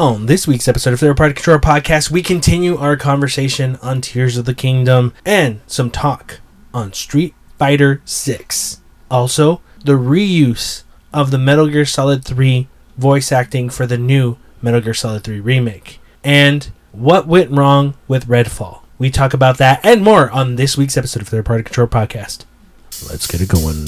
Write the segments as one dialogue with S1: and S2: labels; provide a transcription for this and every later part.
S1: On this week's episode of Third Party Control Podcast, we continue our conversation on Tears of the Kingdom and some talk on Street Fighter 6. Also, the reuse of the Metal Gear Solid 3 voice acting for the new Metal Gear Solid 3 remake. And what went wrong with Redfall. We talk about that and more on this week's episode of Third Party Control Podcast. Let's get it going.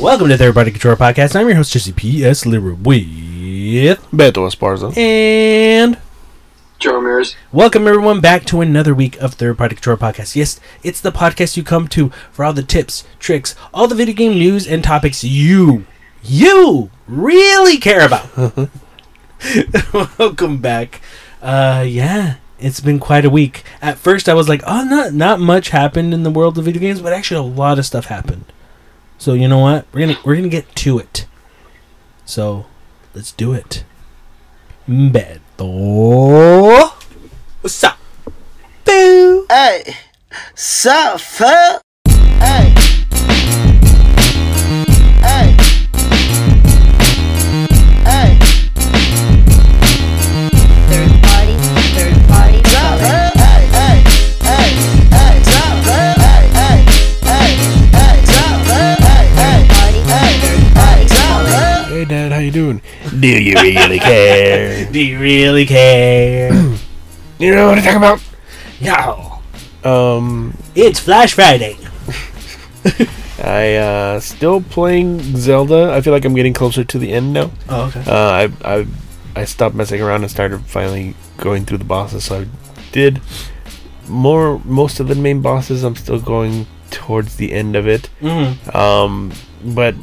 S1: Welcome to Third Party Control Podcast. I'm your host, Jesse P.S. Lira with
S2: Beto Esparza.
S1: and
S3: Joe Ramirez.
S1: welcome everyone back to another week of Third Party Control Podcast. Yes, it's the podcast you come to for all the tips, tricks, all the video game news and topics you, you really care about. welcome back. Uh, yeah, it's been quite a week. At first, I was like, oh, not not much happened in the world of video games, but actually, a lot of stuff happened. So you know what? We're gonna we're gonna get to it. So let's do it. Beto, what's up? Boo.
S4: Hey, sup, fuck? Hey. Hey. Hey.
S5: Third party, third party,
S4: Sup,
S5: solid.
S4: fuck? Hey, hey, hey, hey, sup, fuck? Hey, hey, hey, hey, sup, fuck? Hey, hey,
S5: Party,
S4: hey,
S5: third party,
S4: hey, sup,
S5: solid.
S4: fuck?
S2: Hey, Dad, how you doing? Do you really care?
S1: Do you really care?
S2: you know what I'm talking about?
S1: no.
S2: Um,
S1: It's Flash Friday.
S2: I uh still playing Zelda. I feel like I'm getting closer to the end now.
S1: Oh, okay.
S2: Uh, I I I stopped messing around and started finally going through the bosses. So I did more most of the main bosses. I'm still going towards the end of it.
S1: Mm.
S2: Um, but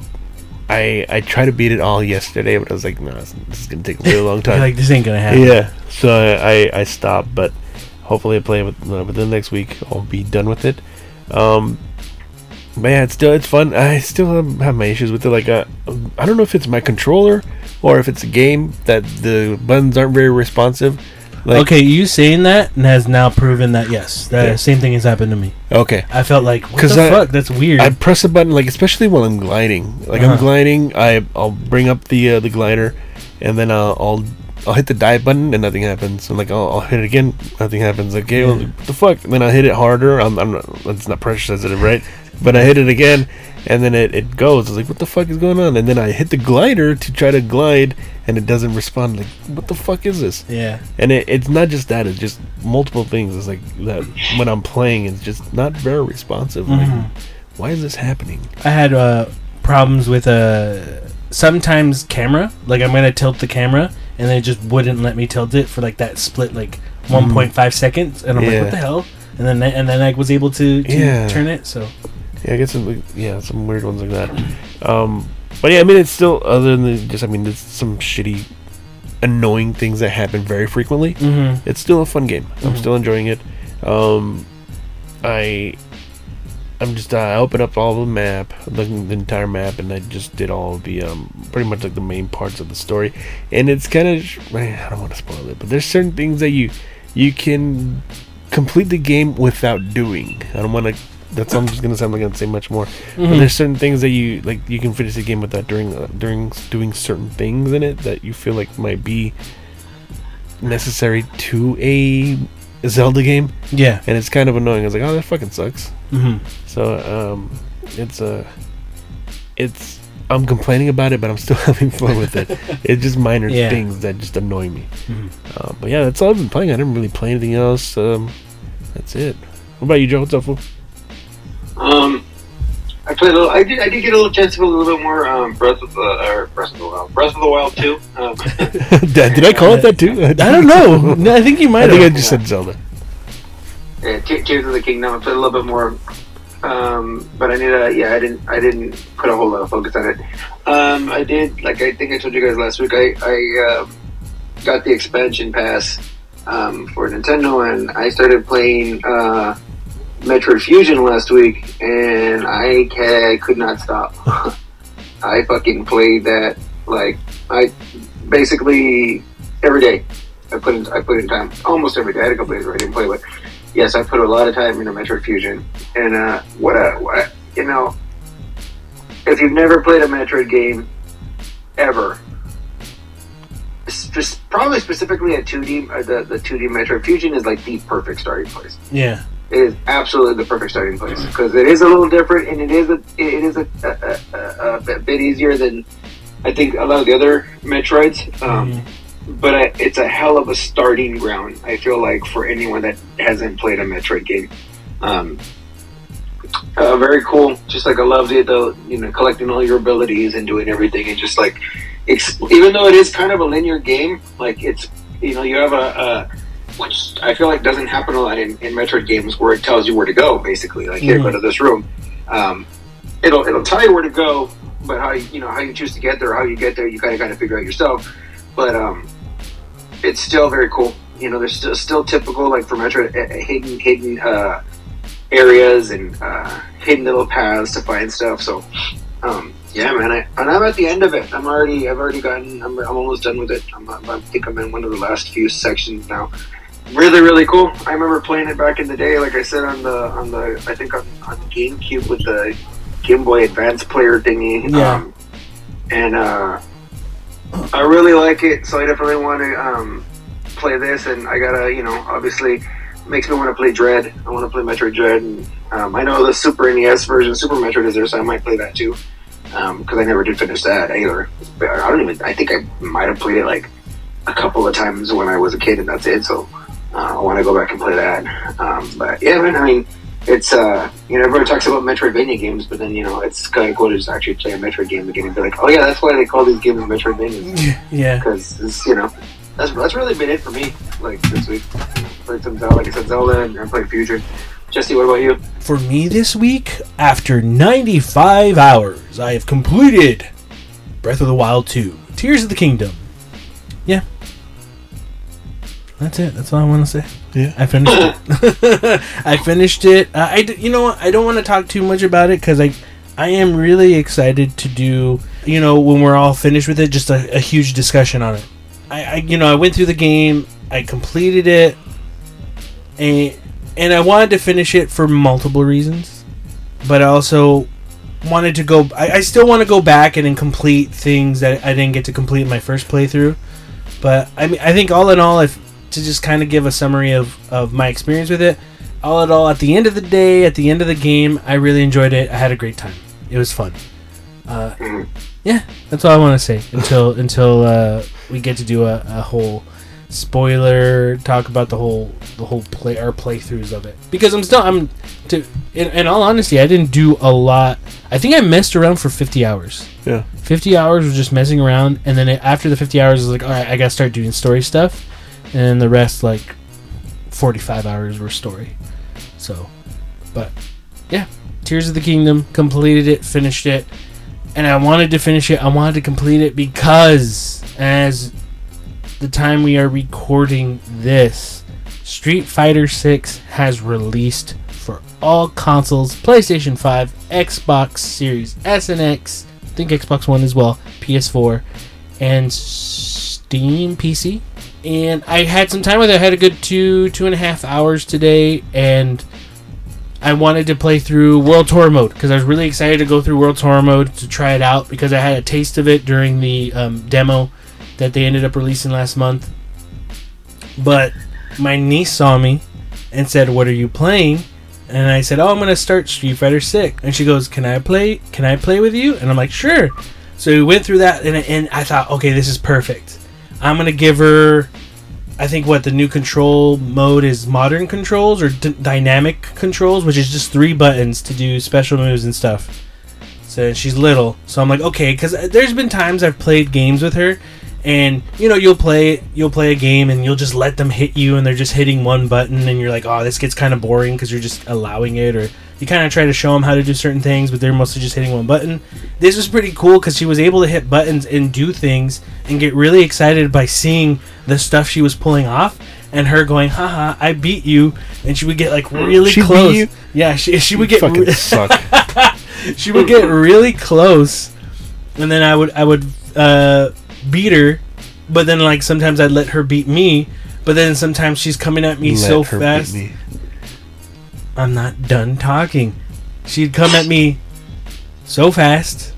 S2: I I tried to beat it all yesterday, but I was like, no, this, is gonna take a really long time.
S1: like this ain't gonna happen.
S2: Yeah, so I, I, I stopped, but hopefully I play with uh, within the next week. I'll be done with it. Um, but yeah, it's still it's fun. I still have, have my issues with it. Like, uh, I don't know if it's my controller or if it's a game that the buttons aren't very responsive. Like,
S1: okay, you saying that has now proven that yes, the
S2: Yeah.
S1: same thing has happened to me.
S2: okay.
S1: I felt like what the
S2: I-
S1: fuck? That's weird.
S2: I press a button, like especially when I'm gliding. Like
S1: Uh-huh.
S2: I'm gliding, I I'll bring up the uh, the glider, and then I'll, I'll I'll hit the dive button and nothing happens. And like I'll, I'll hit it again, nothing happens. Like, okay, well,
S1: Yeah.
S2: what the fuck? And then I hit it harder. I'm I'm not. It's not pressure sensitive, right? But I hit it again, and then it, it goes. It's like, what the fuck is going on? And then I hit the glider to try to glide, and it doesn't respond. Like, what the fuck is this?
S1: yeah.
S2: And it, it's not just that; it's just multiple things. It's like that when I'm playing, it's just not very responsive. Like,
S1: Mhm.
S2: why is this happening?
S1: I had uh, problems with uh, sometimes camera. Like I'm gonna tilt the camera, and then it just wouldn't let me tilt it for like that split like 1.5 seconds, and I'm like,
S2: Mm.
S1: What the hell? And then and then I was able to, to
S2: Yeah.
S1: turn it. So
S2: Yeah, I get some yeah some weird ones like that. Um, but yeah, I mean it's still other than just I mean there's some shitty, annoying things that happen very frequently.
S1: mm-hmm.
S2: It's still a fun game. I'm
S1: Mhm.
S2: still enjoying it. Um, I I'm just uh, I opened up all the map, the, the entire map, and I just did all the um pretty much like the main parts of the story. And it's kind of I don't want to spoil it, but there's certain things that you you can complete the game without doing. I don't want to. That's I'm just gonna sound like I'm gonna say much more.
S1: Mm-hmm.
S2: But there's certain things that you like. You can finish the game with that during uh, during doing certain things in it that you feel like might be necessary to a Zelda game,
S1: yeah.
S2: and it's kind of annoying. I was like, oh, that fucking sucks.
S1: Mm-hmm.
S2: So um, it's uh, it's I'm complaining about it, but I'm still having fun with it. It's just minor
S1: Yeah.
S2: things that just annoy me.
S1: Mhm.
S2: Uh, but yeah, that's all I've been playing. I didn't really play anything else. Um, that's it. What about you, Joe? What's up, fool?
S3: Um, I played a little. I did. I did get a little chance to play a little bit more. Um, Breath of the or Breath of the Wild. Breath of the Wild too. Um,
S2: did, did I call it that too?
S1: I don't know. No, I think you might.
S2: I
S1: might
S2: think I
S1: have.
S2: just said Zelda.
S3: yeah, Te- Tears of the Kingdom. I played a little bit more. Um, but I need a. Yeah, I didn't. I didn't put a whole lot of focus on it. Um, I did. Like I think I told you guys last week. I I um got the expansion pass um, for Nintendo, and I started playing uh, Metroid Fusion last week, and I, could not stop. I fucking played that like I basically every day. I put in I put in time almost every day. I had a couple days where I didn't play, but yes, I put a lot of time into Metroid Fusion. And uh, what a what, you know, if you've never played a Metroid game ever, spe- probably specifically a 2D, uh, the the 2D Metroid Fusion is like the perfect starting place.
S1: Yeah.
S3: Is absolutely the perfect starting place because it is a little different and it is a it is a, a, a, a bit- easier than I think a lot of the other Metroids. Um, But I, it's a hell of a starting ground. I feel like for anyone that hasn't played a Metroid game. Um, uh, very cool. Just like I loved it, though. You know, collecting all your abilities and doing everything, and just like, even though it is kind of a linear game, like it's you know you have a, a which I feel like doesn't happen a lot in, in Metroid games where it tells you where to go. Basically, like here, go to this room. Um, it'll it'll tell you where to go, but how you you know how you choose to get there, how you get there, you kind of got to figure out yourself. But um, it's still very cool. You know, there's still still typical like for Metroid uh, hidden hidden uh, areas and uh, hidden little paths to find stuff. So. Um, yeah, man, I, and I'm at the end of it. I'm already, I've already gotten, I'm, I'm almost done with it. I'm, I think I'm in one of the last few sections now really really cool. I remember playing it back in the day like i said on the on the i think on, on gamecube with the game boy advance player thingy
S1: Yeah.
S3: um, and uh i really like it so i definitely want to um play this and i gotta you know obviously makes me want to play dread. I want to play metroid dread and um, i know the super nes version super metroid is there so i might play that too because i never did finish that either. But i don't even i think i might have played it like a couple of times when i was a kid and that's it so uh, I want to go back and play that. Um, but yeah, man, I mean, it's uh, you know, everyone talks about Metroidvania games, but then you know, it's kind of cool to just actually play a Metroid game again and be like, oh yeah, that's why they call these games Metroidvanias
S1: Yeah.
S3: because it's you know, that's that's really been it for me. Like this week, played some Zelda, like I said, Zelda, and I played Fusion. Jesse, what about you?
S1: For me this week, after 95 hours, I have completed Breath of the Wild 2, Tears of the Kingdom. Yeah. That's it. That's all I want to say.
S2: Yeah.
S1: I finished it. I finished it. Uh, I d- you know what? I don't want to talk too much about it because I I am really excited to do you know when we're all finished with it just a, a huge discussion on it. I, I you know I went through the game. I completed it, and and I wanted to finish it for multiple reasons, but I also wanted to go. I, I still want to go back and then complete things that I didn't get to complete in my first playthrough. But I mean, I think all in all, if to just kind of give a summary of of my experience with it, all in all, at the end of the day, at the end of the game, I really enjoyed it. I had a great time. It was fun. Uh, yeah, that's all I want to say until until uh, we get to do a, a whole spoiler talk about the whole the whole play our playthroughs of it because I'm still I'm to in, in all honesty I didn't do a lot I think I messed around for 50 hours
S2: Yeah.
S1: 50 hours was just messing around and then after the 50 hours I was like all right I gotta start doing story stuff and the rest like 45 hours were story. So but yeah. Tears of the Kingdom completed it finished it. And I wanted to finish it. I wanted to complete it because as the time we are recording this, Street Fighter 6 has released for all consoles PlayStation 5, Xbox Series S and X, I think Xbox One as well, PS4, and Steam PC. And I had some time with it. I had a good two, two and a half hours today, and I wanted to play through World Tour mode because I was really excited to go through World Tour mode to try it out because I had a taste of it during the um, demo that they ended up releasing last month. But my niece saw me and said, "What are you playing?" And I said, "Oh, I'm gonna start Street Fighter 6." And she goes, "Can I play? Can I play with you?" And I'm like, "Sure." So we went through that, and, and I thought, "Okay, this is perfect." I'm gonna give her. I think what the new control mode is modern controls or d- dynamic controls, which is just three buttons to do special moves and stuff. So she's little, so I'm like, okay, because uh, there's been times I've played games with her, and you know you'll play you'll play a game and you'll just let them hit you, and they're just hitting one button, and you're like, oh, this gets kind of boring because you're just allowing it, or you kind of try to show them how to do certain things, but they're mostly just hitting one button. This was pretty cool because she was able to hit buttons and do things and get really excited by seeing the stuff she was pulling off. And her going, haha, I beat you, and she would get like really
S2: She
S1: close. Yeah, she, she would get
S2: fucking
S1: re-
S2: suck.
S1: she would get really close and then I would I would uh, beat her, but then like sometimes I'd let her beat me, but then sometimes she's coming at me
S2: Let
S1: so fast. I'm not done talking. She'd come at me so fast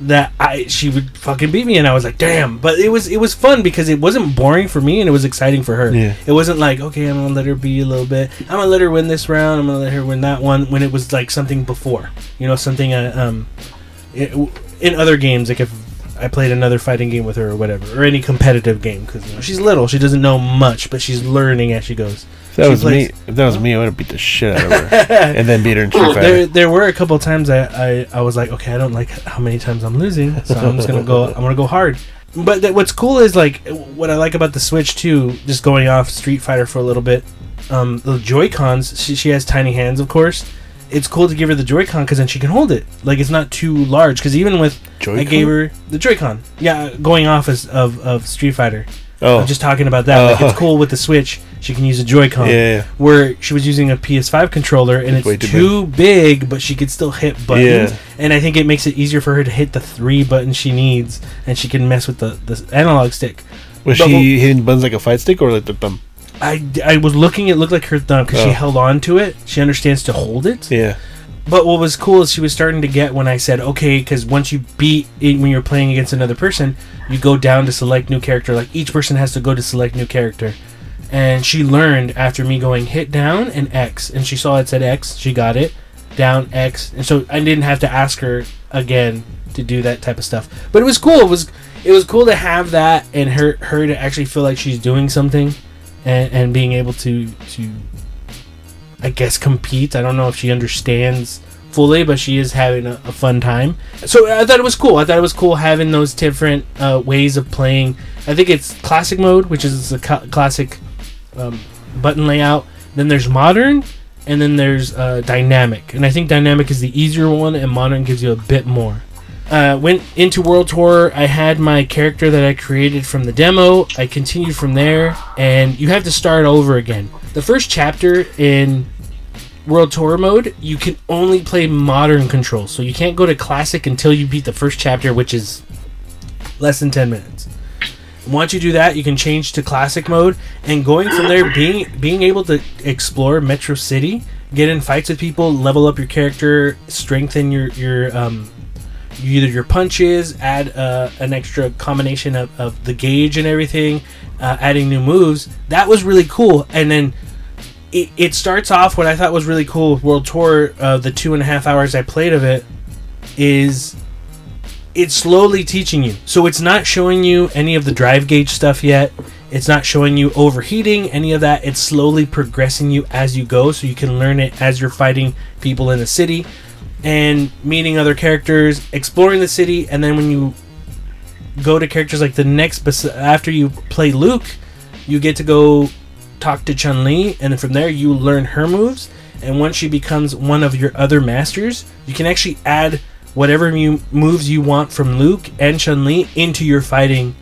S1: that I she would fucking beat me and I was like, "Damn." But it was it was fun because it wasn't boring for me and it was exciting for her.
S2: Yeah.
S1: It wasn't like, "Okay, I'm going to let her be a little bit. I'm going to let her win this round. I'm going to let her win that one" when it was like something before. You know, something uh, um it, in other games like if I played another fighting game with her or whatever or any competitive game cuz you know, she's little, she doesn't know much, but she's learning as she goes.
S2: If that
S1: She
S2: was
S1: plays-
S2: me. If that was me, I would have beat the shit out of her and then beat her in Street
S1: there,
S2: Fighter.
S1: there were a couple times I, I, I was like, okay, I don't like how many times I'm losing, so I'm just gonna go. I'm gonna go hard. But th- what's cool is like what I like about the Switch too. Just going off Street Fighter for a little bit. Um, the Joy Cons. She, she has tiny hands, of course. It's cool to give her the Joy-Con because then she can hold it. Like it's not too large. Because even with I
S2: Joy-Con?
S1: gave her the Joy-Con. Yeah, going off as, of of Street Fighter.
S2: Oh,
S1: I'm just talking about that. Like
S2: Oh.
S1: it's cool with the Switch. She can use a Joy-Con
S2: yeah, yeah.
S1: where she was using a PS5 controller and
S2: It's
S1: it's
S2: too
S1: too big. but she could still hit buttons.
S2: Yeah.
S1: And I think it makes it easier for her to hit the three buttons she needs, and she can mess with the, the analog stick.
S2: Was
S1: But
S2: she hitting buttons like a fight stick or like the thumb?
S1: I, I was looking, it looked like her thumb because she
S2: Oh.
S1: held on to it. She understands to hold it.
S2: Yeah.
S1: But what was cool is she was starting to get when I said, okay, because once you beat it, when you're playing against another person, you go down to select new character. Like each person has to go to select new character. And she learned after me going hit down and X. And she saw it said X. She got it. Down X. And so I didn't have to ask her again to do that type of stuff. But it was cool. It was it was cool to have that and her her to actually feel like she's doing something and, and being able to to I guess compete. I don't know if she understands fully, but she is having a, a fun time. So I thought it was cool. I thought it was cool having those different uh, ways of playing. I think it's classic mode, which is the classic um, button layout. Then there's modern, and then there's uh, dynamic. And I think dynamic is the easier one, and modern gives you a bit more. Uh, went into World Tour. I had my character that I created from the demo. I continued from there, and you have to start over again. The first chapter in World Tour mode, you can only play modern controls. So you can't go to classic until you beat the first chapter, which is less than 10 minutes. Once you do that, you can change to classic mode and going from there being being able to explore Metro City, get in fights with people, level up your character, strengthen your your um either your punches, add uh, an extra combination of, of the gauge and everything, uh, adding new moves. That was really cool. And then it, it starts off what I thought was really cool with World Tour. Uh, the two and a half hours I played of it is it's slowly teaching you. So it's not showing you any of the drive gauge stuff yet. It's not showing you overheating, any of that. It's slowly progressing you as you go, so you can learn it as you're fighting people in the city and meeting other characters, exploring the city, and then when you go to characters like the next, after you play Luke, you get to go talk to Chun Li, and from there you learn her moves. And once she becomes one of your other masters, you can actually add whatever moves you want from Luke and Chun Li into your fighting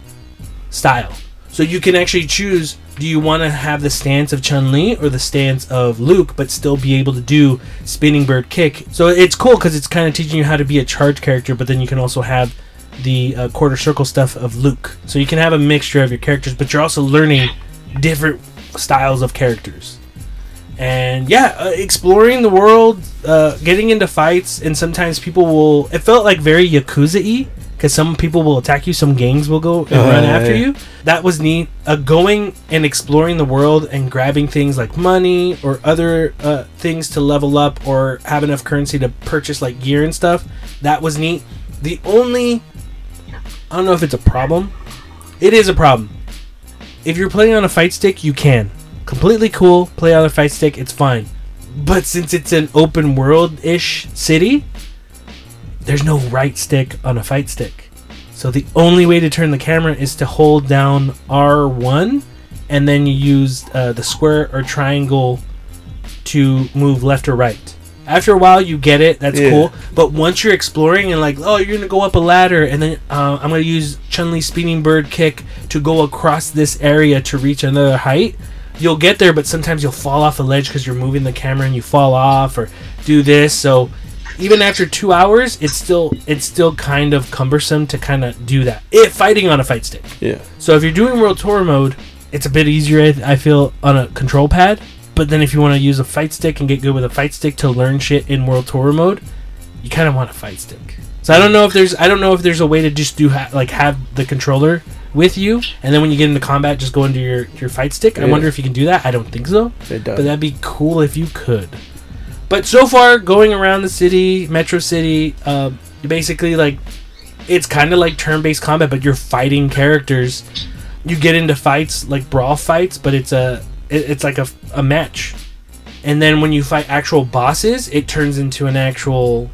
S1: style. So you can actually choose do you want to have the stance of Chun Li or the stance of Luke, but still be able to do spinning bird kick? So it's cool because it's kind of teaching you how to be a charge character, but then you can also have the uh, quarter circle stuff of Luke. So you can have a mixture of your characters, but you're also learning different styles of characters. And yeah, uh, exploring the world, uh, getting into fights, and sometimes people will. It felt like very Yakuza y because some people will attack you, some gangs will go and
S2: Uh,
S1: run after
S2: yeah.
S1: you. That was neat. Uh, going and exploring the world and grabbing things like money or other uh, things to level up or have enough currency to purchase like gear and stuff. That was neat. The only, I don't know if it's a problem. It is a problem. If you're playing on a fight stick, you can. Completely cool. Play on a fight stick, it's fine. But since it's an open world ish city, there's no right stick on a fight stick. So the only way to turn the camera is to hold down R1 and then you use uh, the square or triangle to move left or right. After a while, you get it. That's
S2: Yeah.
S1: cool. But once you're exploring and like, oh, you're gonna go up a ladder, and then uh, I'm gonna use Chun Li's spinning bird kick to go across this area to reach another height. You'll get there, but sometimes you'll fall off a ledge because you're moving the camera and you fall off or do this. So even after two hours, it's still it's still kind of cumbersome to kind of do that. If fighting on a fight stick.
S2: Yeah.
S1: So if you're doing World Tour mode, it's a bit easier, I, I feel, on a control pad. But then if you want to use a fight stick and get good with a fight stick to learn shit in World Tour mode, you kind of want a fight stick. So I don't know if there's I don't know if there's a way to just do ha- like have the controller with you, and then when you get into combat, just go into your your fight stick. I wonder if you can do that. I don't think so,
S2: It does.
S1: but that'd be cool if you could. But so far, going around the city, Metro City, uh, basically like it's kind of like turn-based combat, but you're fighting characters. You get into fights like brawl fights, but it's a it, it's like a, a match. And then when you fight actual bosses, it turns into an actual.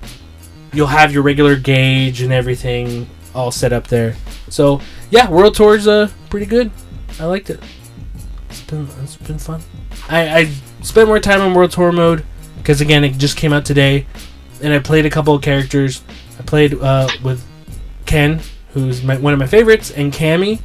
S1: You'll have your regular gauge and everything all set up there. So yeah, World Tour's uh pretty good. I liked it. It's been it's been fun. I I spent more time on World Tour mode because again it just came out today, and I played a couple of characters. I played uh, with Ken, who's my, one of my favorites, and Cammy.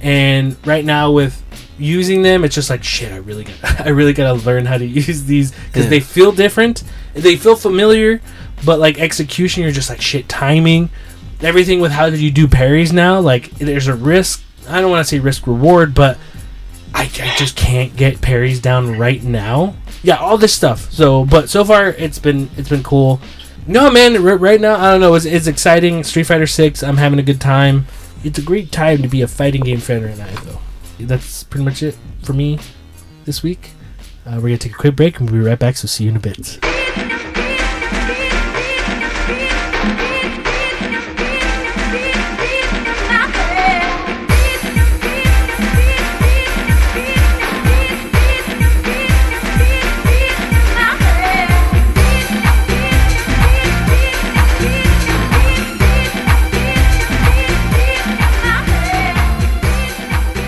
S1: And right now with using them, it's just like shit. I really got I really gotta learn how to use these because
S2: Yeah.
S1: they feel different. They feel familiar, but like execution, you're just like shit. Timing, everything with how do you do parries now? Like there's a risk. I don't want to say risk reward, but I, I just can't get parries down right now. Yeah, all this stuff. So, but so far it's been it's been cool. No, man, r- right now I don't know. It's, it's exciting. Street Fighter Six. I'm having a good time. It's a great time to be a fighting game fan right now, though. That's pretty much it for me this week. Uh, we're gonna take a quick break and we'll be right back. So see you in a bit.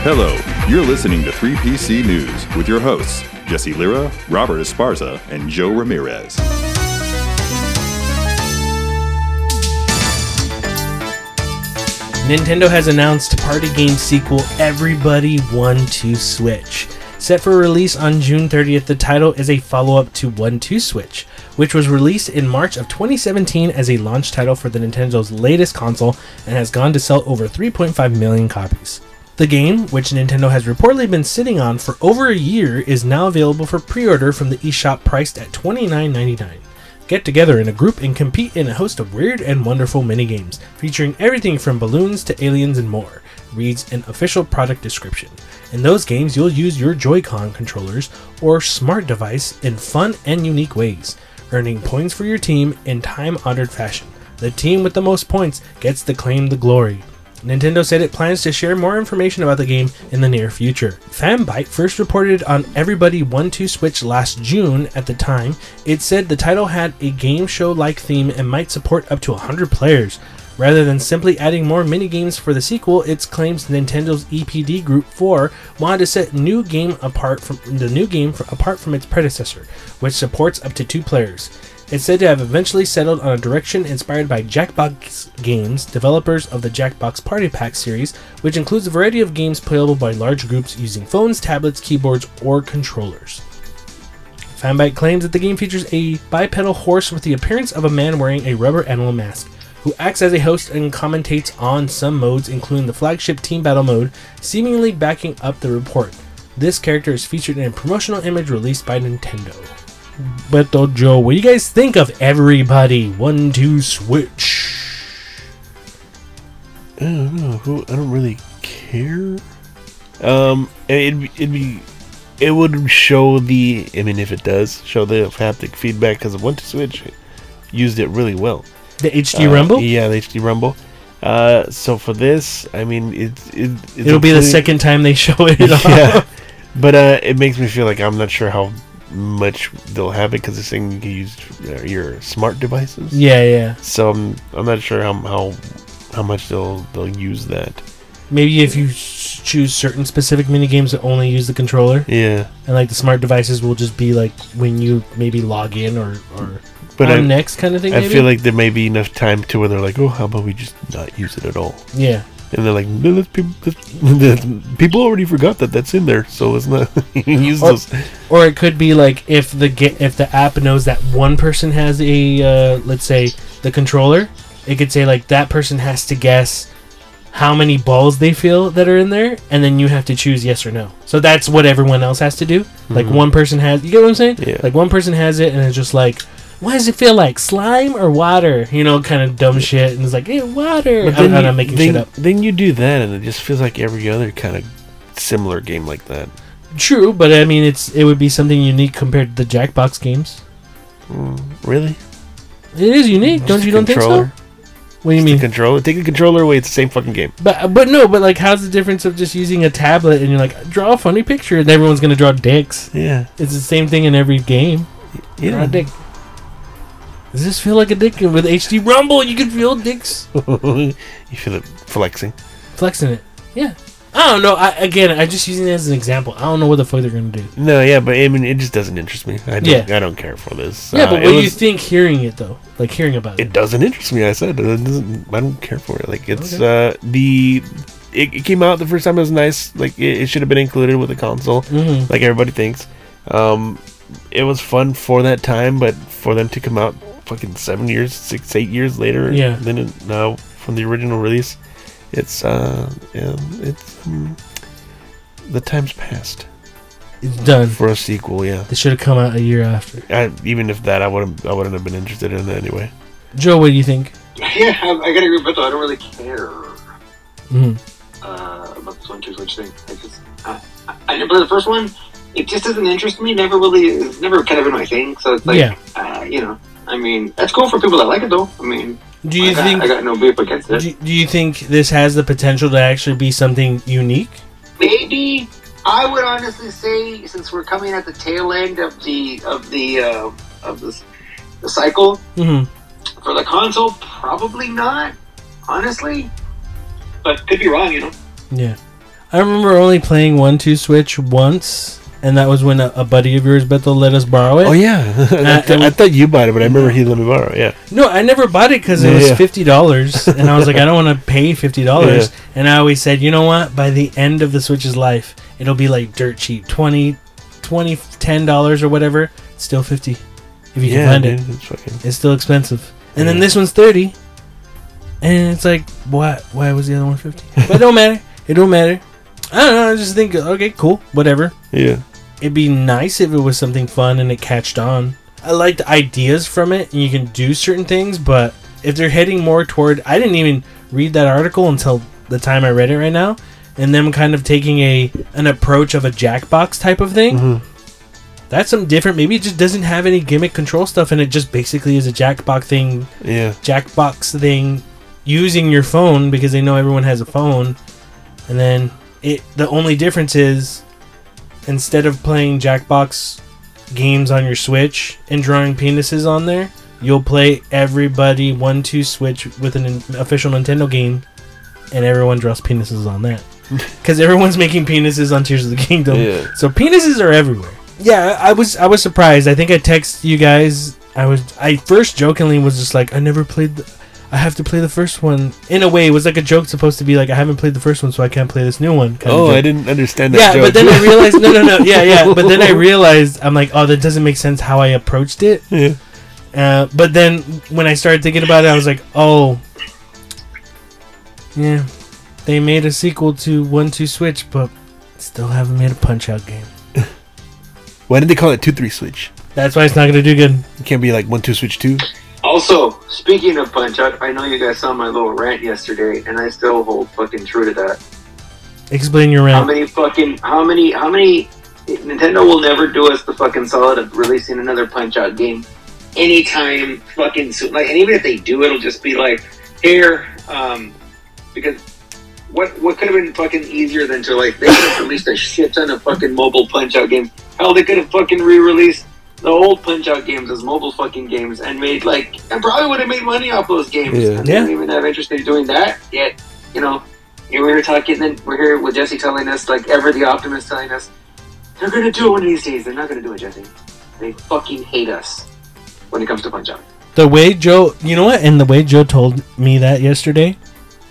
S6: Hello, you're listening to 3PC News with your hosts, Jesse Lira, Robert Esparza, and Joe Ramirez.
S1: Nintendo has announced party game sequel Everybody One Two Switch. Set for release on June 30th, the title is a follow up to One Two Switch, which was released in March of 2017 as a launch title for the Nintendo's latest console and has gone to sell over 3.5 million copies. The game, which Nintendo has reportedly been sitting on for over a year, is now available for pre order from the eShop priced at $29.99. Get together in a group and compete in a host of weird and wonderful minigames, featuring everything from balloons to aliens and more, reads an official product description. In those games, you'll use your Joy-Con controllers or smart device in fun and unique ways, earning points for your team in time-honored fashion. The team with the most points gets to claim the glory. Nintendo said it plans to share more information about the game in the near future. Fanbyte first reported on Everybody 1 2 Switch last June. At the time, it said the title had a game show like theme and might support up to 100 players. Rather than simply adding more minigames for the sequel, it claims Nintendo's EPD Group 4 wanted to set new game apart from the new game apart from its predecessor, which supports up to two players. It's said to have eventually settled on a direction inspired by Jackbox Games, developers of the Jackbox Party Pack series, which includes a variety of games playable by large groups using phones, tablets, keyboards, or controllers. Fanbyte claims that the game features a bipedal horse with the appearance of a man wearing a rubber animal mask, who acts as a host and commentates on some modes, including the flagship Team Battle mode, seemingly backing up the report. This character is featured in a promotional image released by Nintendo. Beto Joe, what do you guys think of everybody? One, two, switch.
S2: I don't know. Who I don't really care. Um, it'd be, it'd be it would show the. I mean, if it does show the haptic feedback, because One Two Switch used it really well.
S1: The HD
S2: Uh,
S1: Rumble?
S2: Yeah, the HD Rumble. Uh, so for this, I mean, it, it it's
S1: It'll be the second time they show it.
S2: yeah, but uh, it makes me feel like I'm not sure how much they'll have it because it's saying you can use uh, your smart devices.
S1: yeah, yeah.
S2: So I'm, I'm not sure how how how much they'll they'll use that.
S1: Maybe if you choose certain specific mini games that only use the controller,
S2: Yeah,
S1: and like the smart devices will just be like when you maybe log in or or
S2: but
S1: on
S2: I,
S1: next kind of thing.
S2: I
S1: maybe?
S2: feel like there may be enough time to where they're like, oh, how about we just not use it at all?
S1: yeah,
S2: And they're like, no, people, that's, people already forgot that that's in there, so it's not use
S1: Or-
S2: those.
S1: Or it could be like if the if the app knows that one person has a uh, let's say the controller, it could say like that person has to guess how many balls they feel that are in there, and then you have to choose yes or no. So that's what everyone else has to do. Like one person has, you get what I'm saying?
S2: Yeah.
S1: Like one person has it, and it's just like. Why does it feel like slime or water? You know, kind of dumb shit, and it's like, hey, water.
S2: But
S1: I'm,
S2: then,
S1: I'm
S2: you,
S1: making
S2: then,
S1: shit up.
S2: then you do that, and it just feels like every other kind of similar game like that.
S1: True, but I mean, it's it would be something unique compared to the Jackbox games.
S2: Mm, really?
S1: It is unique, don't you? Don't think so? What do you
S2: The
S1: mean?
S2: controller. Take the controller away. It's the same fucking game.
S1: But but no, but like, how's the difference of just using a tablet and you're like, draw a funny picture, and everyone's gonna draw dicks?
S2: Yeah.
S1: It's the same thing in every game. Draw
S2: Yeah.
S1: a dick. Does this feel like a dick? And with HD Rumble, you can feel dicks
S2: you feel it flexing.
S1: flexing it. Yeah. I don't know. I, again, I'm just using it as an example. I don't know what the fuck they're gonna do.
S2: No, yeah, but I mean, it just doesn't interest me. I don't,
S1: Yeah.
S2: I don't care for this.
S1: Yeah,
S2: Uh,
S1: but what do you think hearing it though? Like hearing about it.
S2: It doesn't interest me. I said it doesn't. I don't care for it. Like it's uh the. It, it came out the first time. It was nice. Like it, it should have been included with the console.
S1: Mhm.
S2: Like everybody thinks. Um, it was fun for that time, but for them to come out fucking seven years, six, eight years later,
S1: Yeah.
S2: Then it, now from the original release, it's uh, yeah, it's um, the time's passed
S1: It's done.
S2: for a sequel. Yeah.
S1: They should have come out a year after.
S2: I, even if that, I wouldn't. I wouldn't have been interested in it anyway.
S1: Joe, what do you think?
S3: Yeah, I, I gotta agree with Beto. I don't really care
S1: hmm
S3: uh, about this one two switch thing. I just, I, I, I never played the first one. It just doesn't interest me. Never really, it's never kind of been my thing. So it's like,
S1: Yeah.
S3: uh, you know, I mean, that's cool for people that like it though. I mean,
S1: Do you
S3: I got,
S1: think?
S3: I got no beef against it?
S1: Do, do you think this has the potential to actually be something unique?
S3: Maybe I would honestly say, since we're coming at the tail end of the of the uh, of this the cycle
S1: hmm
S3: for the console, probably not. Honestly, but could be wrong. You know.
S1: Yeah. I remember only playing one two switch once, and that was when a, a buddy of yours, Bethel, let us borrow it.
S2: Oh yeah, I, th- I thought you bought it, but I remember he let me borrow. it, Yeah.
S1: No, I never bought it because it
S2: Yeah,
S1: was
S2: yeah.
S1: fifty dollars, and I was like, I don't want to pay fifty dollars. And I always said, you know what? By the end of the Switch's life, it'll be like dirt cheap 20 20 10 dollars or whatever. It's still fifty if you can find it.
S2: it's fucking.
S1: It's still expensive. And then this one's thirty, and it's like, why? Why was the other one fifty? but it don't matter. It don't matter. I don't know. I just think, okay, cool, whatever.
S2: Yeah.
S1: It'd be nice if it was something fun and it catched on. I liked ideas from it, and you can do certain things. But if they're heading more toward, I didn't even read that article until the time I read it right now, and them kind of taking a an approach of a Jackbox type of thing.
S2: Mhm.
S1: That's something different. Maybe it just doesn't have any gimmick control stuff, and it just basically is a Jackbox thing
S2: Yeah.
S1: Jackbox thing using your phone because they know everyone has a phone. And then it the only difference is instead of playing Jackbox games on your Switch and drawing penises on there, you'll play everybody one two Switch with an official Nintendo game and everyone draws penises on that. Cuz everyone's making penises on Tears of the Kingdom.
S2: Yeah.
S1: So penises are everywhere. Yeah, I was I was surprised. I think I texted you guys. I was I first jokingly was just like I never played. The, I have to play the first one. In a way, it was like a joke supposed to be like I haven't played the first one, so I can't play this new one. kind
S2: Oh. I didn't understand that.
S1: Yeah,
S2: joke.
S1: but then I realized no, no, no. Yeah, yeah. But then I realized I'm like, oh, that doesn't make sense how I approached it.
S2: Yeah.
S1: Uh, but then when I started thinking about it, I was like, oh, yeah, they made a sequel to One Two Switch, but still haven't made a Punch Out game.
S2: Why did they call it two three switch?
S1: That's why it's not gonna do good.
S2: It can't be like one two switch two.
S3: Also, speaking of Punch Out, I know you guys saw my little rant yesterday, and I still hold fucking true to that.
S1: Explain your rant.
S3: How many fucking, how many, how many, Nintendo will never do us the fucking solid of releasing another Punch Out game anytime fucking soon. Like, and even if they do, it'll just be like, here, um, because what what could have been fucking easier than to like they could have released a shit ton of fucking mobile Punch Out games. Hell, they could have fucking re-released the old Punch Out games as mobile fucking games and made like and probably would have made money off those games.
S2: Yeah.
S3: And they
S1: Yeah.
S3: don't even have interest in doing that yet. You know, here we were talking. Then we're here with Jesse telling us like ever the optimist telling us they're gonna do it one of these days. They're not gonna do it, Jesse. They fucking hate us when it comes to Punch Out.
S1: The way Joe, you know what, and the way Joe told me that yesterday,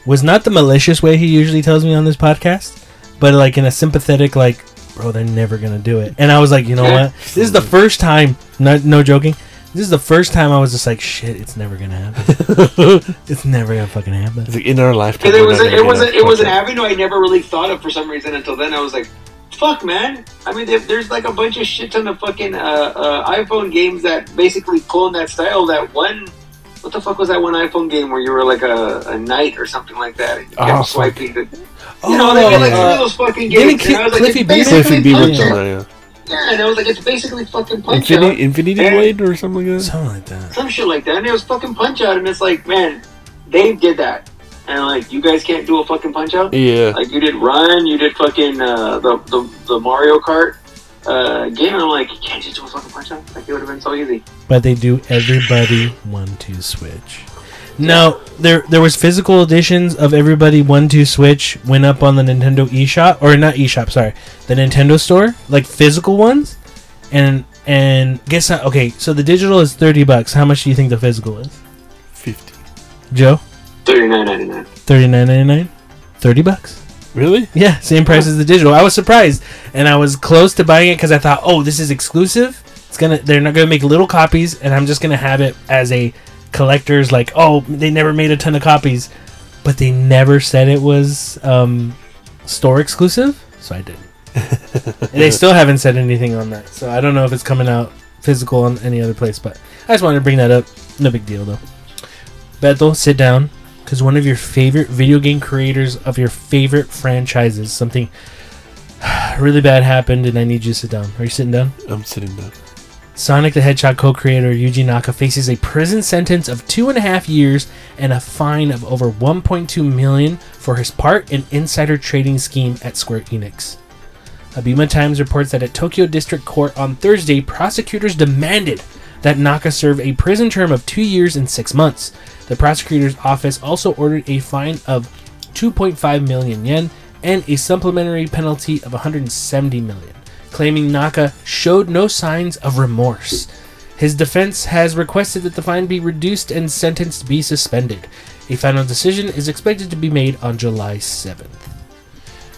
S1: was not the malicious way he usually tells me on this podcast, but like in a sympathetic, like, bro, they're never gonna do it. And I was like, you know what? This is the first time. No, no joking. This is the first time I was just like, shit, it's never gonna happen. it's never gonna fucking happen.
S2: It's like in our lifetime.
S3: Because it was
S2: not
S3: a, it was
S2: get
S3: a, it was an
S2: fucking-
S3: avenue I never really thought of for some reason until then. I was like, fuck, man. I mean, there, there's like a bunch of shit ton of fucking uh, uh, iPhone games that basically clone that style. That one, what the fuck was that one iPhone game where you were like a, a knight or something like that? And you
S2: Oh,
S3: kept
S2: fuck.
S3: swiping. The, you know, they made like three of those fucking
S1: didn't
S3: games. and I like,
S1: Cliffy B-
S2: Cliffy B
S3: Punch
S2: worked on
S3: Out.
S2: that, yeah.
S3: Yeah, and I was like, it's basically fucking punch
S2: Infinity,
S3: out.
S2: Infinity
S3: And-
S2: Blade or something like that.
S1: Something like that.
S3: some shit like that. And it was fucking punch out, and it's like, man, Dave did that, and like, you guys can't do a fucking punch out.
S2: Yeah.
S3: Like you did Run, you did fucking uh, the, the the Mario Kart uh, game, and I'm like, you can't just do a fucking punch out. Like it would have been so easy.
S1: But they do everybody one two switch. Now there there was physical editions of everybody one two switch went up on the Nintendo eShop or not eShop, sorry, the Nintendo store, like physical ones, and and guess how? Okay, so the digital is thirty bucks. How much do you think the physical is,
S2: 50.
S1: Joe?
S3: Thirty nine ninety nine.
S1: Thirty nine ninety nine. Thirty bucks.
S2: Really?
S1: Yeah, same price as the digital. I was surprised, and I was close to buying it because I thought, oh, this is exclusive. It's gonna, they're not gonna make little copies, and I'm just gonna have it as a collector's. Like, oh, they never made a ton of copies, but they never said it was um, store exclusive, so I didn't. and they still haven't said anything on that, so I don't know if it's coming out physical on any other place. But I just wanted to bring that up. No big deal though. Bethel, sit down because one of your favorite video game creators of your favorite franchises, something really bad happened, and I need you to sit down. Are you sitting down?
S2: I'm sitting down.
S1: Sonic the Hedgehog co-creator Yuji Naka faces a prison sentence of two and a half years and a fine of over 1.2 million for his part in insider trading scheme at Square Enix. Abema Times reports that at Tokyo District Court on Thursday, prosecutors demanded that Naka serve a prison term of two years and six months. The prosecutor's office also ordered a fine of 2.5 million yen and a supplementary penalty of 170 million, claiming Naka showed no signs of remorse. His defense has requested that the fine be reduced and sentence be suspended. A final decision is expected to be made on July 7th.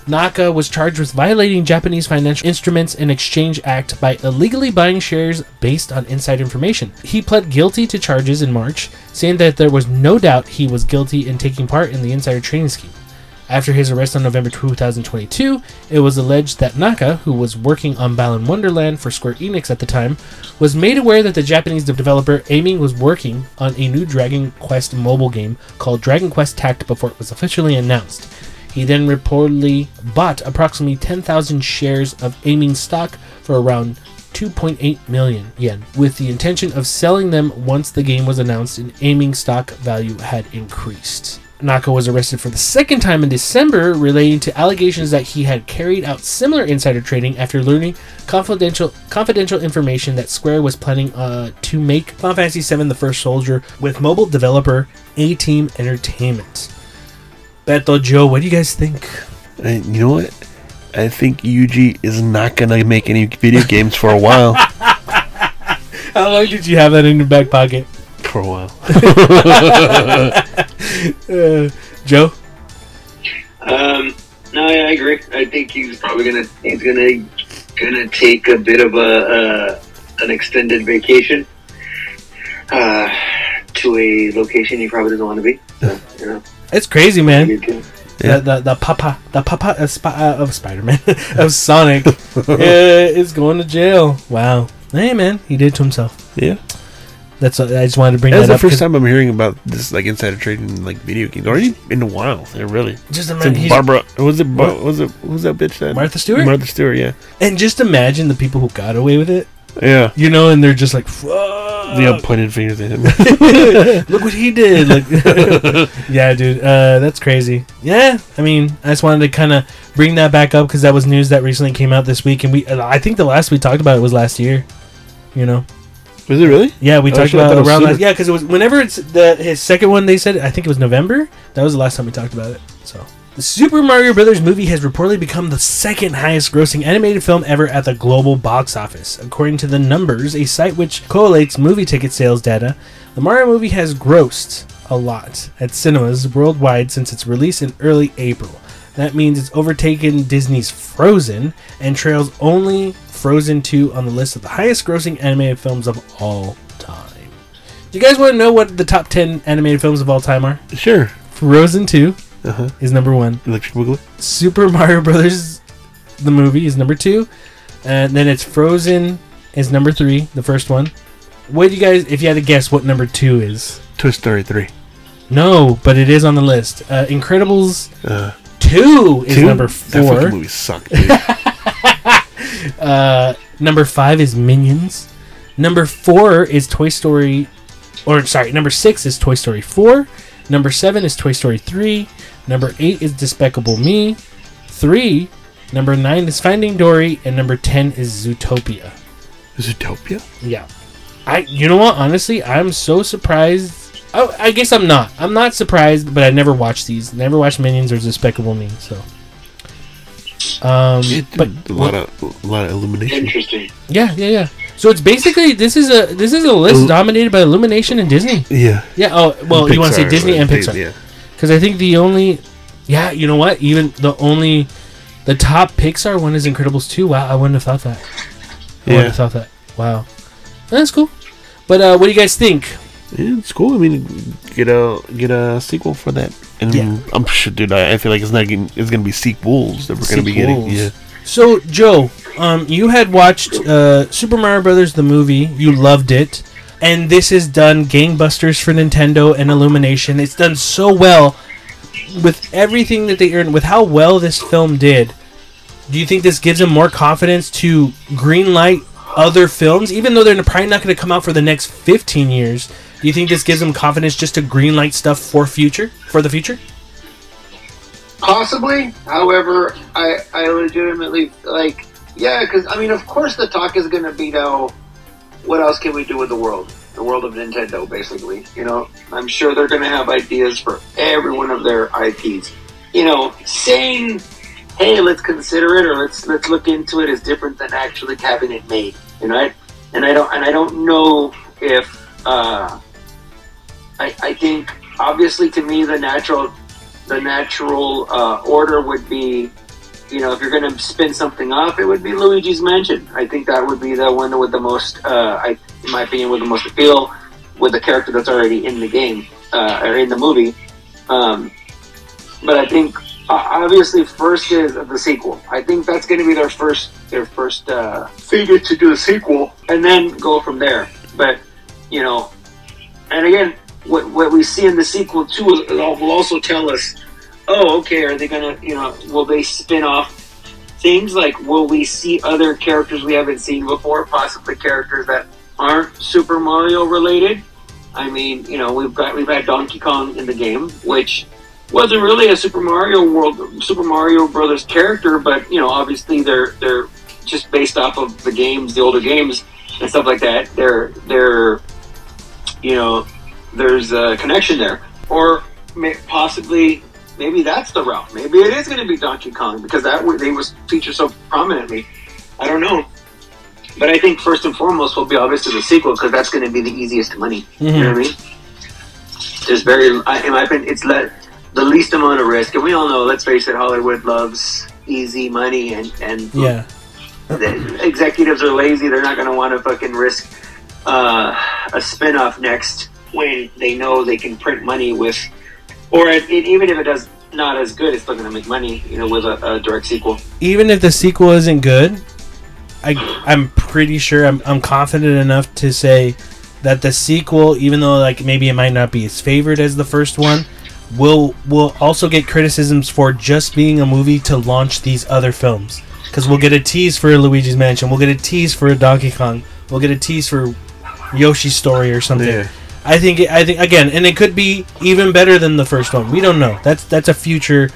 S1: Naka was charged with violating Japanese Financial Instruments and Exchange Act by illegally buying shares based on inside information. He pled guilty to charges in March, saying that there was no doubt he was guilty in taking part in the insider trading scheme. After his arrest on November 2022, it was alleged that Naka, who was working on Balan Wonderland for Square Enix at the time, was made aware that the Japanese developer Aiming was working on a new Dragon Quest mobile game called Dragon Quest Tact before it was officially announced. He then reportedly bought approximately 10,000 shares of Aiming stock for around 2.8 million yen, with the intention of selling them once the game was announced and Aiming stock value had increased. Naka was arrested for the second time in December relating to allegations that he had carried out similar insider trading after learning confidential confidential information that Square was planning uh, to make Final Fantasy VII: The First Soldier with mobile developer A Team Entertainment. Beto Joe, what do you guys think?
S2: And you know what? I think Yuji is not gonna make any video games for a while.
S1: How long did you have that in your back pocket?
S2: for a while.
S1: Uh, Joe?
S3: Um, no, yeah, I agree. I think he's probably gonna he's gonna gonna take a bit of a uh, an extended vacation uh, to a location he probably doesn't want to be. So, you know,
S1: It's crazy, man.
S2: Yeah.
S1: The, the the papa the papa of, Sp- uh, of Spider Man of Sonic is going to jail. Wow. Hey man, he did it to himself.
S2: Yeah,
S1: That's uh, I just wanted to bring
S2: that's
S1: that
S2: the
S1: up.
S2: first
S1: 'cause
S2: time I'm hearing about this like insider trading in like video games. Already in a while. Yeah, really.
S1: Just
S2: It's
S1: imagine,
S2: like Barbara. Was it? Bar- was it? Who was that bitch? That
S1: Martha Stewart?
S2: Martha Stewart. Yeah.
S1: and just imagine the people who got away with it.
S2: Yeah.
S1: You know, and they're just like, Fuck.
S2: The pointed fingers at him.
S1: Look what he did. Like, yeah, dude, uh, that's crazy. Yeah, I mean, I just wanted to kind of bring that back up because that was news that recently came out this week, and we, I think the last we talked about it was last year. You know,
S2: was it really?
S1: yeah, we
S2: Oh,
S1: talked about it around last. Yeah, because it was whenever it's the his second one. They said I think it was November. That was the last time we talked about it. So. The Super Mario Brothers movie has reportedly become the second highest grossing animated film ever at the global box office. According to the numbers, a site which collates movie ticket sales data, the Mario movie has grossed a lot at cinemas worldwide since its release in early April. That means it's overtaken Disney's Frozen and trails only Frozen 2 on the list of the highest grossing animated films of all time. Do you guys want to know what the top 10 animated films of all time are?
S2: Sure.
S1: Frozen 2
S2: Uh huh.
S1: is number one.
S2: Electric Boogaloo.
S1: Super Mario Brothers, the movie, is number two, and then it's Frozen is number three, the first one. What do you guys, if you had to guess, what number two is?
S2: Toy Story 3.
S1: No, but it is on the list. Uh, Incredibles
S2: Uh,
S1: two is
S2: two?
S1: number
S2: That
S1: four.
S2: movie sucked, dude.
S1: Uh, number five is Minions. Number four is Toy Story, or sorry, number six is Toy Story four. Number seven is Toy Story three. Number eight is Despicable Me. Three. Number nine is Finding Dory, and number ten is Zootopia.
S2: Zootopia?
S1: Yeah, I. You know what? Honestly, I'm so surprised. Oh, I guess I'm not. I'm not surprised, but I never watched these. Never watched Minions or Despicable Me. So. Um,
S2: It,
S1: but
S2: a lot of a lot of illumination.
S3: Interesting.
S1: Yeah, yeah, yeah. So it's basically this is a this is a list
S2: Il-
S1: dominated by Illumination and Disney.
S2: Yeah.
S1: Yeah. Oh, well, you want to say Disney and
S2: they-
S1: Pixar?
S2: Yeah.
S1: Because I think the only, yeah, you know what? Even the only, the top Pixar one is Incredibles two. Wow, I wouldn't have thought that. I wouldn't
S2: Yeah.
S1: have thought that. Wow, that's cool. But uh, what do you guys think?
S2: Yeah, it's cool. I mean, get a get a sequel for that, and
S1: Yeah.
S2: I'm sure, dude. I, I feel like it's not getting, it's gonna be sequels that we're gonna be getting. Yeah,
S1: So Joe, um, you had watched uh, Super Mario Brothers the movie. You loved it, and this is done gangbusters for Nintendo and Illumination. It's done so well with everything that they earned, with how well this film did. Do you think this gives them more confidence to greenlight other films, even though they're probably not going to come out for the next fifteen years? Do you think this gives them confidence just to greenlight stuff for future, for the future?
S3: Possibly. However, I I legitimately like yeah, because I mean, of course, the talk is going to be now. What else can we do with the world? The world of Nintendo, basically. You know, I'm sure they're going to have ideas for every one of their IPs. You know, saying, "Hey, let's consider it," or "Let's let's look into it," is different than actually having it made. You know, I, and I don't and I don't know if uh, I I think obviously to me the natural the natural uh, order would be, you know, if you're going to spin something off, it would be Luigi's Mansion. I think that would be the one with the most, uh, I, in my opinion, with the most appeal with the character that's already in the game uh, or in the movie. Um, but I think obviously first is the sequel. I think that's going to be their first their first uh, figure to do a sequel, and then go from there. But you know, and again, what, what we see in the sequel too will also tell us, oh, okay, are they gonna, you know, will they spin off things like will we see other characters we haven't seen before, possibly characters that aren't Super Mario related? I mean, you know, we've got we've had Donkey Kong in the game, which wasn't really a Super Mario World, Super Mario Brothers character, but you know, obviously they're they're just based off of the games, the older games and stuff like that. They're they're you know there's a connection there, or possibly maybe that's the route. Maybe it is going to be Donkey Kong because that they was featured so prominently. I don't know, but I think first and foremost will be obviously the sequel because that's going to be the easiest money. You know what I mean? There's very, I- in my opinion, it's le- the least amount of risk, and we all know. Let's face it, Hollywood loves easy money, and and
S1: Yeah.
S3: the executives are lazy. They're not going to want to fucking risk uh, a spin-off next when they know they can print money with, or it, it, even if it does not as good, it's still going to make money. You know, with a, a direct sequel.
S1: even if the sequel isn't good, I I'm pretty sure I'm I'm confident enough to say that the sequel, even though like maybe it might not be as favored as the first one, will will also get criticisms for just being a movie to launch these other films. Because we'll get a tease for Luigi's Mansion, we'll get a tease for Donkey Kong, we'll get a tease for Yoshi's Story or something.
S2: Yeah.
S1: I think it, I think again, and it could be even better than the first one. We don't know. That's that's a future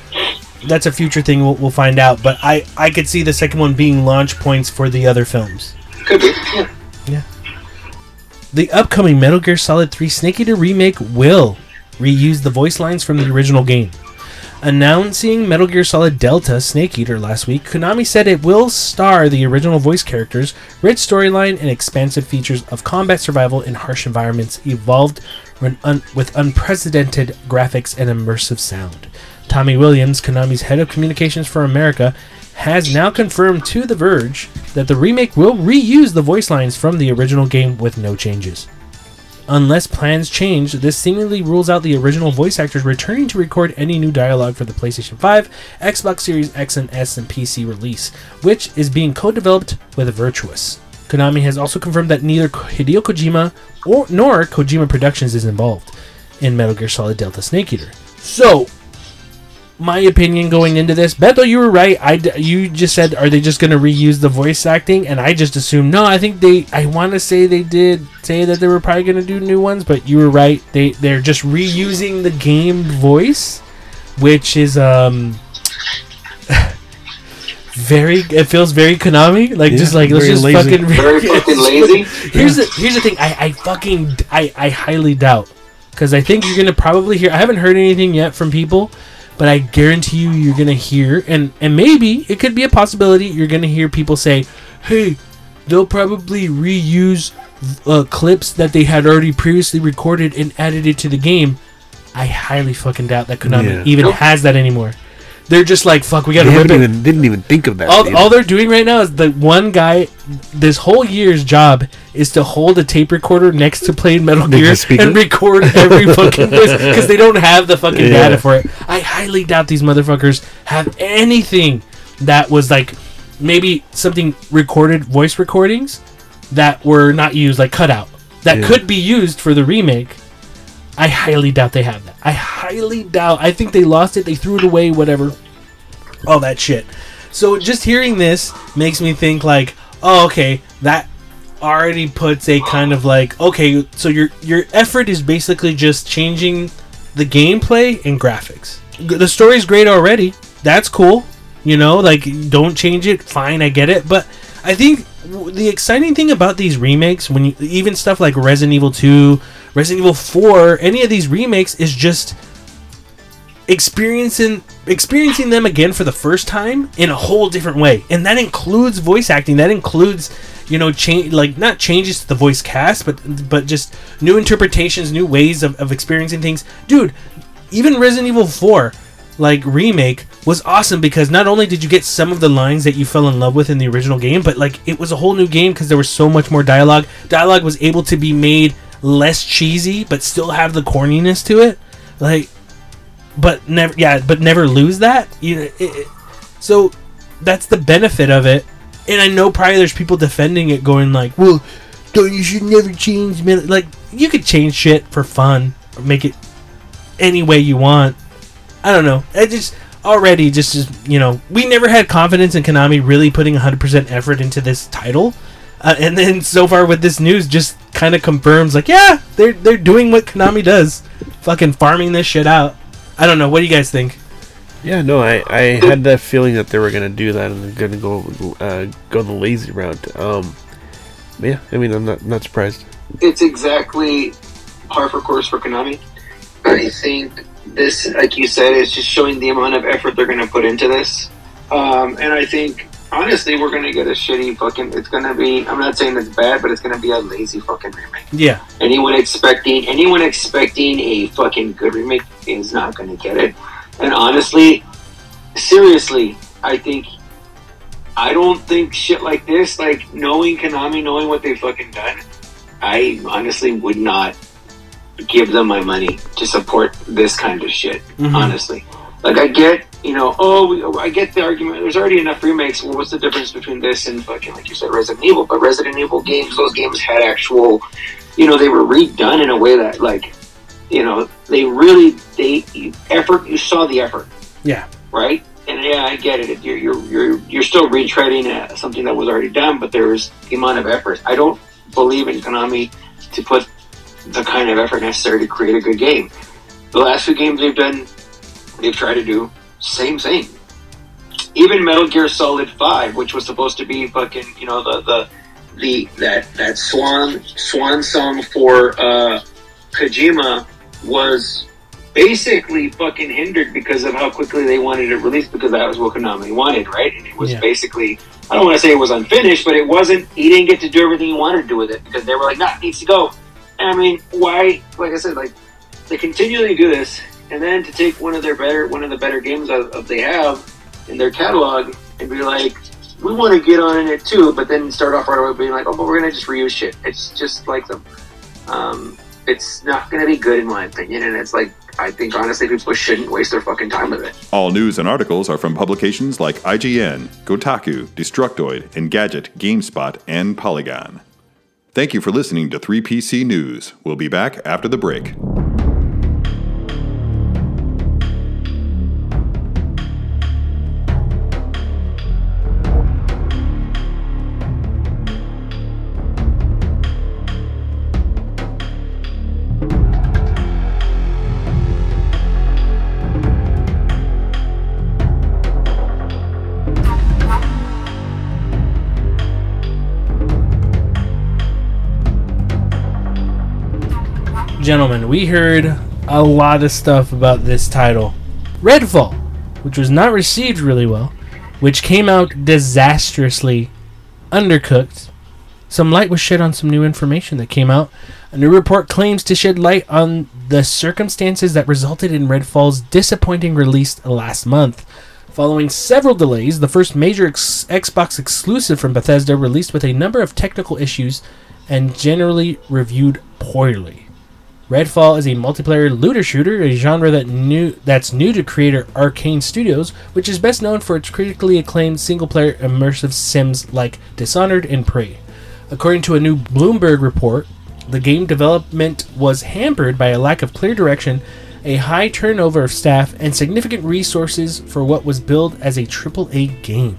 S1: that's a future thing we'll, we'll find out. But I I could see the second one being launch points for the other films.
S3: Could be. Yeah.
S1: The upcoming Metal Gear Solid 3 Snake Eater remake will reuse the voice lines from the original game. Announcing Metal Gear Solid Delta Snake Eater last week, Konami said it will star the original voice characters, rich storyline, and expansive features of combat survival in harsh environments evolved un- with unprecedented graphics and immersive sound. Tommy Williams, Konami's head of communications for America, has now confirmed to The Verge that the remake will reuse the voice lines from the original game with no changes. Unless plans change, this seemingly rules out the original voice actors returning to record any new dialogue for the PlayStation 5, Xbox Series X and S, and PC release, which is being co developed with Virtuos. Konami has also confirmed that neither Hideo Kojima or nor Kojima Productions is involved in Metal Gear Solid Delta Snake Eater. So, my opinion going into this, Beto, you were right. I you just said, are they just going to reuse the voice acting? And I just assumed no. I think they. I want to say they did say that they were probably going to do new ones, but you were right. They they're just reusing the game voice, which is um. Very, it feels very Konami, like
S2: Yeah,
S1: just like let's just
S2: lazy.
S1: fucking
S3: Very fucking lazy.
S1: Here's the here's the thing. I, I fucking I, I highly doubt because I think you're gonna probably hear. I haven't heard anything yet from people, but I guarantee you you're gonna hear and and maybe it could be a possibility. You're gonna hear people say, "Hey, they'll probably reuse uh, clips that they had already previously recorded and added it to the game." I highly fucking doubt that Konami
S2: Yeah.
S1: even
S3: Nope.
S1: has that anymore. They're just like, "Fuck, we gotta rip it."
S2: even didn't even think of that.
S1: all,
S2: either.
S1: all they're doing right now is the one guy this whole year's job is to hold a tape recorder next to playing metal gear and record every fucking voice because they don't have the fucking
S2: Yeah.
S1: data for it i highly doubt these motherfuckers have anything that was like maybe something recorded voice recordings that were not used like cut out that
S2: Yeah.
S1: could be used for the remake i highly doubt they have that i highly doubt i think they lost it they threw it away whatever all that shit. So just hearing this makes me think like, oh, okay, that already puts a kind of like, okay, so your your effort is basically just changing the gameplay and graphics. The story's great already. That's cool. You know, like don't change it. Fine, I get it. But I think the exciting thing about these remakes, when you, even stuff like Resident Evil Two, Resident Evil Four, any of these remakes is just experiencing experiencing them again for the first time in a whole different way and that includes voice acting that includes you know change like not changes to the voice cast but but just new interpretations new ways of, of experiencing things dude even resident evil 4 like remake was awesome because not only did you get some of the lines that you fell in love with in the original game but like it was a whole new game because there was so much more dialogue. Dialogue was able to be made less cheesy but still have the corniness to it. Like but never yeah but never lose that. You know it, it- so that's the benefit of it. And i know probably there's people defending it going like well don't you should never change min-" like you could change shit for fun make it any way you want i don't know i just already just, just you know we never had confidence in konami really putting 100% effort into this title uh, and then so far with this news just kind of confirms like yeah they're they're doing what konami does fucking farming this shit out I don't know. What do you guys think?
S2: Yeah, no, I, I had that feeling that they were gonna do that and they're gonna go uh, go the lazy route. Um, yeah, I mean, I'm not not surprised.
S3: it's exactly par for course for Konami. I think this, like you said, is just showing the amount of effort they're going to put into this. Um, and I think, honestly, we're going to get a shitty fucking. It's going to be. I'm not saying it's bad, but it's going to be a lazy fucking remake.
S1: Yeah.
S3: Anyone expecting anyone expecting a fucking good remake is not going to get it. And honestly, seriously, I think I don't think shit like this. Like knowing Konami, knowing what they've fucking done, I honestly would not give them my money to support this kind of shit.
S1: Mhm.
S3: Honestly, like I get, you know, oh, we, I get the argument. There's already enough remakes. Well, what's the difference between this and fucking like you said, Resident Evil? But Resident Evil games, those games had actual, you know, they were redone in a way that like, you know, they really they effort. You saw the effort
S1: Yeah.
S3: right? And yeah, I get it. You're you're you're, you're still retreading uh, something that was already done, but there's the amount of effort. I don't believe in Konami to put the kind of effort necessary to create a good game. The last few games they've done, they've tried to do same thing. Even Metal Gear Solid Five, which was supposed to be fucking, you know, the the the that that swan swan song for uh, Kojima was basically fucking hindered because of how quickly they wanted it released because that was what Konami wanted, right? And it was
S1: Yeah.
S3: basically I don't want to say it was unfinished, but it wasn't. He didn't get to do everything he wanted to do with it because they were like, "Nah, it needs to go." I mean, why? Like I said, like they continually do this, and then to take one of their better, one of the better games of, of they have in their catalog, and be like, we want to get on in it too, but then start off right away being like, oh, but we're gonna just reuse shit. It's just like them. Um, it's not gonna be good in my opinion, and it's like I think honestly people shouldn't waste their fucking time with it.
S6: All news and articles are from publications like IGN, Kotaku, Destructoid, Engadget, GameSpot, and Polygon. Thank you for listening to 3PC News. We'll be back after the break.
S1: Gentlemen, we heard a lot of stuff about this title. Redfall, which was not received really well, which came out disastrously undercooked. Some light was shed on some new information that came out. A new report claims to shed light on the circumstances that resulted in Redfall's disappointing release last month. Following several delays, the first major ex- Xbox exclusive from Bethesda released with a number of technical issues and generally reviewed poorly. Redfall is a multiplayer looter shooter, a genre that new that's new to creator Arkane Studios, which is best known for its critically acclaimed single-player immersive sims like Dishonored and Prey. According to a new Bloomberg report, the game development was hampered by a lack of clear direction, a high turnover of staff, and significant resources for what was billed as a AAA game.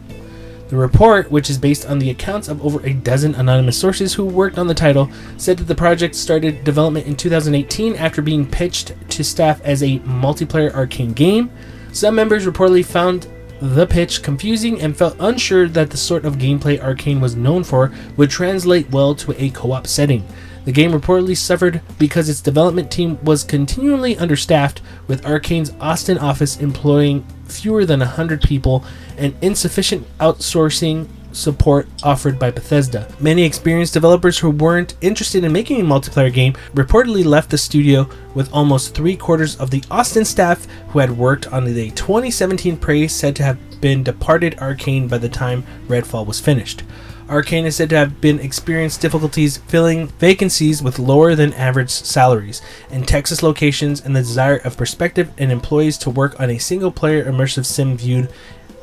S1: The report, which is based on the accounts of over a dozen anonymous sources who worked on the title, said that the project started development in 2018 after being pitched to staff as a multiplayer Arkane game. Some members reportedly found the pitch confusing and felt unsure that the sort of gameplay Arkane was known for would translate well to a co op setting. The game reportedly suffered because its development team was continually understaffed, with Arkane's Austin office employing fewer than 100 people and insufficient outsourcing support offered by Bethesda. Many experienced developers who weren't interested in making a multiplayer game reportedly left the studio, with almost three quarters of the Austin staff who had worked on the 2017 Prey said to have been departed Arkane by the time Redfall was finished. Arkane is said to have been experienced difficulties filling vacancies with lower than average salaries in Texas locations and the desire of prospective and employees to work on a single player immersive sim viewed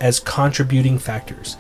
S1: as contributing factors.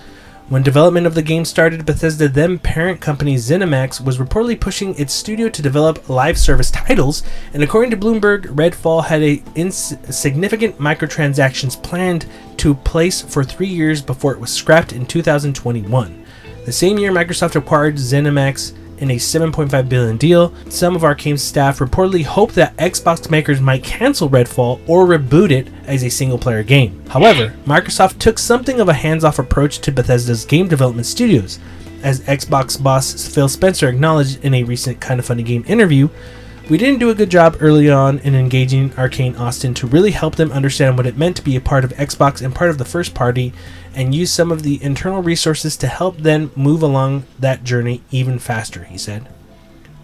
S1: When development of the game started, Bethesda then parent company ZeniMax was reportedly pushing its studio to develop live service titles, and according to Bloomberg, Redfall had a significant microtransactions planned to place for three years before it was scrapped in 2021. The same year, Microsoft acquired ZeniMax in a 7.5 billion deal. Some of Arkane's staff reportedly hoped that Xbox makers might cancel Redfall or reboot it as a single-player game. However, Microsoft took something of a hands-off approach to Bethesda's game development studios. As Xbox boss Phil Spencer acknowledged in a recent Kind of Funny Game interview, we didn't do a good job early on in engaging Arkane Austin to really help them understand what it meant to be a part of Xbox and part of the first party and use some of the internal resources to help them move along that journey even faster, he said.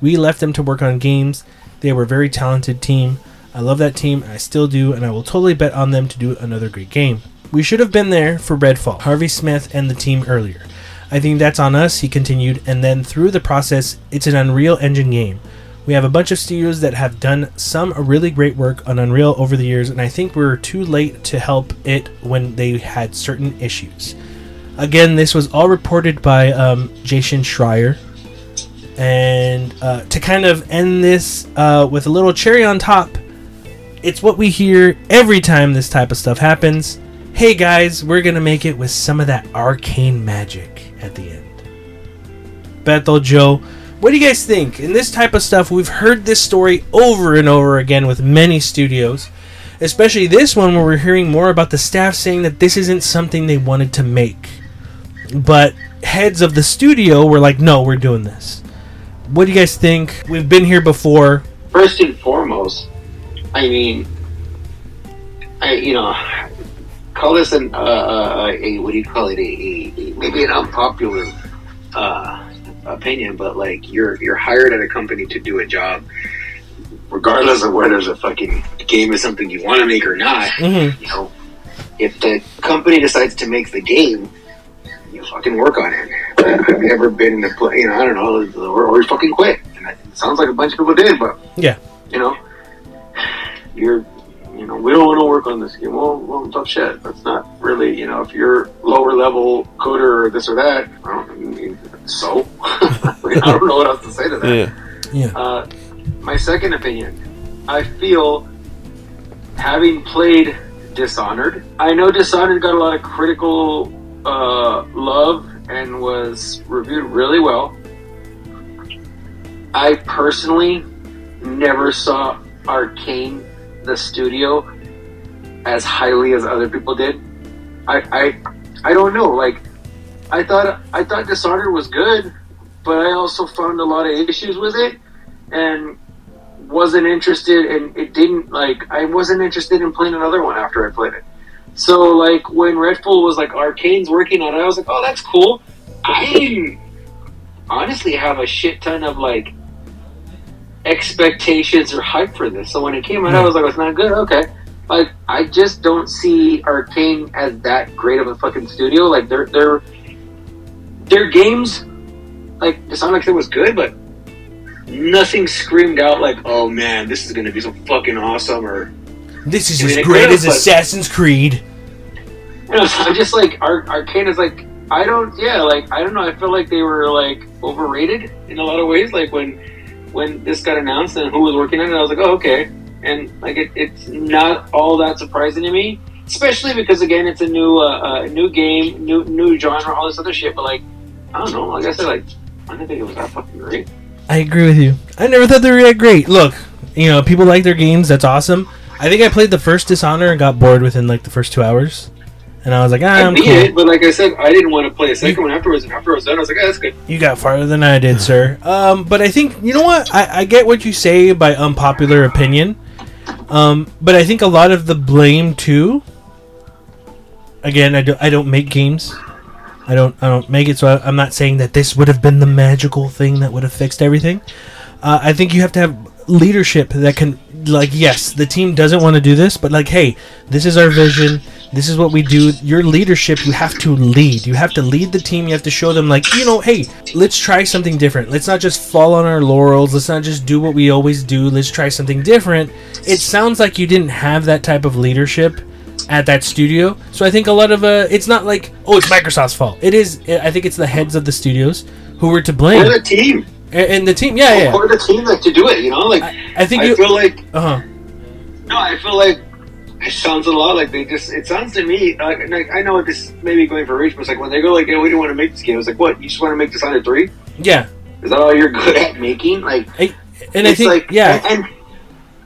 S1: We left them to work on games. They were a very talented team. I love that team, I still do, and I will totally bet on them to do another great game. We should have been there for Redfall, Harvey Smith and the team earlier. I think that's on us, he continued, and then through the process, it's an Unreal Engine game. We have a bunch of studios that have done some really great work on Unreal over the years, and I think we were too late to help it when they had certain issues. Again, this was all reported by um, Jason Schreier. And uh, to kind of end this uh, with a little cherry on top, it's what we hear every time this type of stuff happens. Hey guys, we're gonna make it with some of that arcane magic at the end. Bethel Joe, what do you guys think? In this type of stuff, we've heard this story over and over again with many studios, especially this one where we're hearing more about the staff saying that this isn't something they wanted to make. But heads of the studio were like, no, we're doing this. What do you guys think? We've been here before.
S3: First and foremost, I mean, I you know, call this an uh, uh, a what do you call it? A, a, maybe an unpopular uh, opinion, but like you're you're hired at a company to do a job, regardless of whether the fucking game is something you want to make or not.
S1: Mhm.
S3: You know, if the company decides to make the game, you fucking work on it. I've never been in a play, you know, I don't know, or, or you fucking quit. And it sounds like a bunch of people did, but
S1: Yeah.
S3: you know, you're, you know, we don't want to work on this game. Well, well, tough shit. That's not really, you know, if you're lower level coder or this or that, I don't mean, so. I, mean, I don't know what else to say to that.
S2: Yeah.
S1: Yeah.
S3: Uh, my second opinion, I feel having played Dishonored, I know Dishonored got a lot of critical uh, love and was reviewed really well. I personally never saw Arkane, the studio, as highly as other people did. I, I, I don't know. Like, I thought I thought Dishonored was good, but I also found a lot of issues with it and wasn't interested and it didn't like I wasn't interested in playing another one after I played it. So like when Redfall was like Arkane's working on it, I was like, oh that's cool. I honestly have a shit ton of like expectations or hype for this. So when it came out, I hmm. was like, it's not good. Okay. Like I just don't see Arkane as that great of a fucking studio. Like their their their games, like Dishonored like I was good, but nothing screamed out like, "Oh man, this is gonna be so fucking awesome," or
S1: This is
S3: I mean,
S1: as great as Assassin's Creed.
S3: you know. So I'm just like, Ar- Arkane is like, I don't, yeah, like I don't know. I feel like they were like overrated in a lot of ways. Like when when this got announced and who was working on it, I was like, oh okay, and like it, it's not all that surprising to me. Especially because again, it's a new, uh, uh, new game, new, new genre, all this other shit. But like, I don't know. Like I said, like I didn't think it was that fucking great.
S1: I agree with you. I never thought they were that great. Look, you know, people like their games. That's awesome. I think I played the first Dishonor and got bored within like the first two hours, and I was like, ah,
S3: I
S1: I'm
S3: beat
S1: cool.
S3: it, but like I said, I didn't want to play a second one afterwards. And after I was done, I was like, oh, that's good.
S1: You got farther than I did, sir. Um, but I think you know what I, I get what you say by unpopular opinion. Um, but I think a lot of the blame too. Again, I don't I don't make games. I don't I don't make it, so I, I'm not saying that this would have been the magical thing that would have fixed everything. Uh, I think you have to have leadership that can like yes, the team doesn't want to do this, but like hey, this is our vision. This is what we do. Your leadership, you have to lead. You have to lead the team. You have to show them like, you know, hey, let's try something different. Let's not just fall on our laurels. Let's not just do what we always do. Let's try something different. It sounds like you didn't have that type of leadership at that studio. So I think a lot of uh, it's not like oh, it's Microsoft's fault. It is. I think it's the heads of the studios who were to blame,
S3: Or the team,
S1: and the team. Yeah, yeah.
S3: or the team like to do it. You know, like
S1: I, I think
S3: I
S1: you.
S3: feel like
S1: Uh huh.
S3: no, I feel like it sounds a lot like they just. It sounds to me like, like I know this may be going for reach, but it's like when they go like, yeah, we don't want to make this game. It's like, what? You just want to make this under three?
S1: Yeah,
S3: Is that all you're good at making? Like,
S1: and I
S3: it's
S1: think
S3: like
S1: yeah.
S3: and, and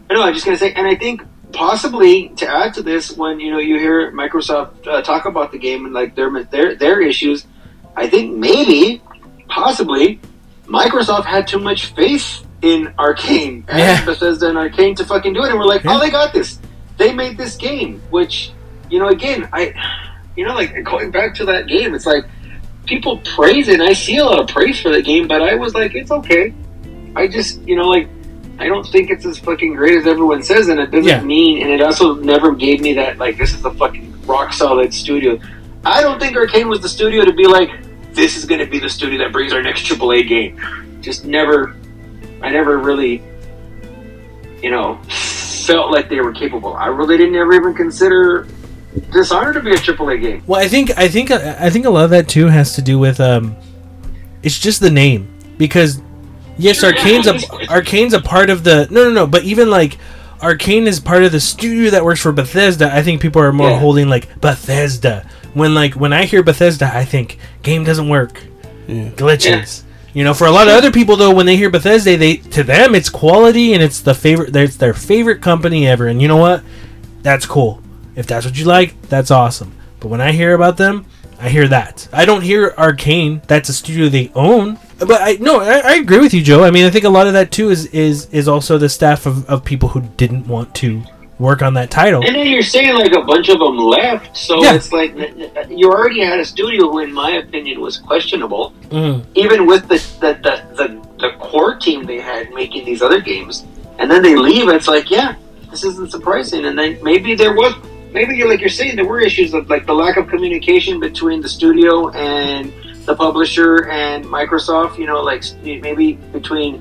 S3: I know I'm just gonna say, and I think possibly to add to this, when you know you hear Microsoft uh, talk about the game and like their their their issues, I think maybe, possibly, Microsoft had too much faith in Arkane and
S1: Yeah.
S3: Bethesda and Arkane to fucking do it, and we're like,
S1: Yeah.
S3: oh, they got this. They made this game, which you know, again, I, you know, like going back to that game, it's like people praise it. and I see a lot of praise for the game, but I was like, it's okay. I just, you know, like, I don't think it's as fucking great as everyone says, and it doesn't
S1: Yeah.
S3: mean, and it also never gave me that, like, this is the fucking rock solid studio. I don't think Arkane was the studio to be like, this is going to be the studio that brings our next AAA game. Just never, I never really, you know, felt like they were capable. I really didn't ever even consider Dishonored to be a AAA game.
S1: Well, I think I think I think a lot of that too has to do with um, it's just the name because yes,
S3: Sure,
S1: Arkane's
S3: yeah.
S1: a Arkane's a part of the no no no, but even like Arkane is part of the studio that works for Bethesda. I think people are more
S3: Yeah.
S1: holding like Bethesda when like when I hear Bethesda, I think game doesn't work,
S2: Yeah.
S1: glitches. You know, for a lot of other people though, when they hear Bethesda, they to them it's quality and it's the favorite. It's their favorite company ever. And you know what? That's cool. If that's what you like, that's awesome. But when I hear about them, I hear that. I don't hear Arkane. That's a studio they own. But I no, I, I agree with you, Joe. I mean, I think a lot of that too is is is also the staff of, of people who didn't want to work on that title.
S3: And then you're saying like a bunch of them left, so
S1: Yeah.
S3: it's like you already had a studio who, in my opinion, was questionable.
S1: Mm.
S3: Even with the the, the the the core team they had making these other games, and then they leave. It's like, yeah, this isn't surprising. And then maybe there was, maybe you're like you're saying, there were issues of like the lack of communication between the studio and the publisher and Microsoft. You know, like maybe between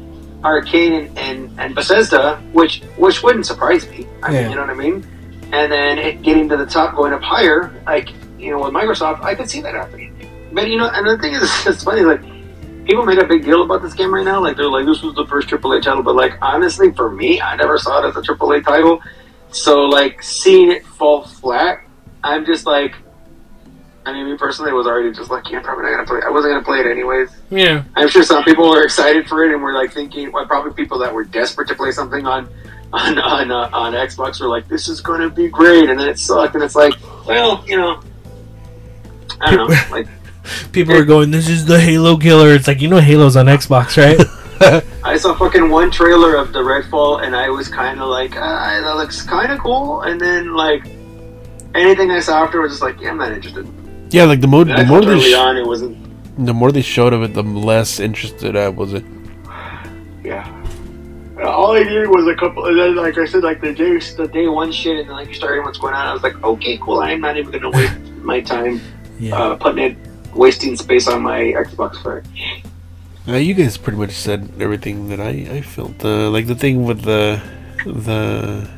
S3: Arkane and, and, and Bethesda, which which wouldn't surprise me. I
S1: Yeah.
S3: mean, you know what I mean? And then it getting to the top, going up higher, like you know, with Microsoft, I could see that happening. But you know, and the thing is, it's funny, like people make a big deal about this game right now. Like they're like, this was the first AAA title, but like honestly, for me, I never saw it as a AAA title. So like seeing it fall flat, I'm just like, I mean, me personally, was already just like, yeah, I'm probably not gonna play. I wasn't gonna play it anyways.
S1: Yeah.
S3: I'm sure some people were excited for it and were like thinking, well, probably people that were desperate to play something on on on, uh, on Xbox were like, this is going to be great, and then it sucked, and it's like, well, you know, I don't know, like
S1: People are going, "This is the Halo killer." It's like you know, Halo's on Xbox, right?
S3: I saw fucking one trailer of the Redfall, and I was kind of like, ah, that looks kind of cool, and then like anything I saw after was just like, yeah, I'm not interested.
S2: Yeah, like the more the more they sh-
S3: on, it wasn't.
S2: the more they showed of it, the less interested I was. It.
S3: Yeah. All I did was a couple, and then like I said, like the day, the day one shit, and then like you started what's going on. I was like, okay, cool. I'm not even gonna waste my time
S1: Yeah.
S3: uh, putting it, wasting space on my Xbox for it.
S2: Uh, you guys pretty much said everything that I I felt. Uh, like the thing with the the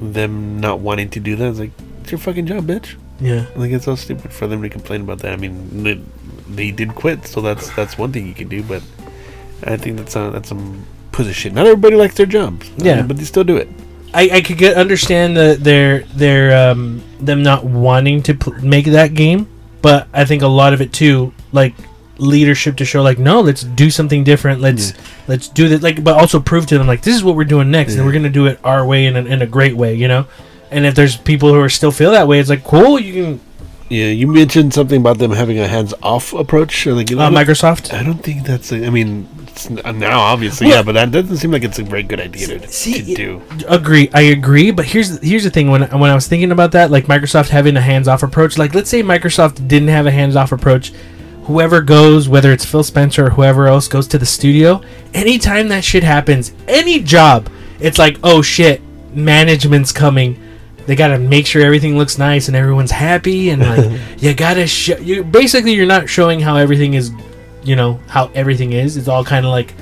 S2: them not wanting to do that. It's like it's your fucking job, bitch.
S1: Yeah.
S2: Like it's so stupid for them to complain about that. I mean, they, they did quit, so that's that's one thing you can do. But I think that's a, that's some pussy shit. Not everybody likes their jobs.
S1: Yeah.
S2: but they still do it.
S1: I, I could get understand the, their their um them not wanting to pl- make that game, but I think a lot of it too, like leadership to show like no, let's do something different. Let's let's do that. Like, but also prove to them like this is what we're doing next, and we're gonna do it our way in a, in a great way, you know. And if there's people who are still feel that way, it's like cool. You can
S2: Yeah, you mentioned something about them having a hands-off approach. Or like,
S1: uh, Microsoft.
S2: I don't think that's. A, I mean, it's n- now obviously,
S1: Well-
S2: yeah, but that doesn't seem like it's a very good idea to,
S1: See,
S2: to do.
S1: Agree, I agree. But here's here's the thing: when when I was thinking about that, like Microsoft having a hands-off approach, like let's say Microsoft didn't have a hands-off approach, whoever goes, whether it's Phil Spencer or whoever else goes to the studio, anytime that shit happens, any job, it's like, oh shit, management's coming. They gotta make sure everything looks nice and everyone's happy, and like you gotta show. You basically you're not showing how everything is, you know, how everything is. It's all kind of like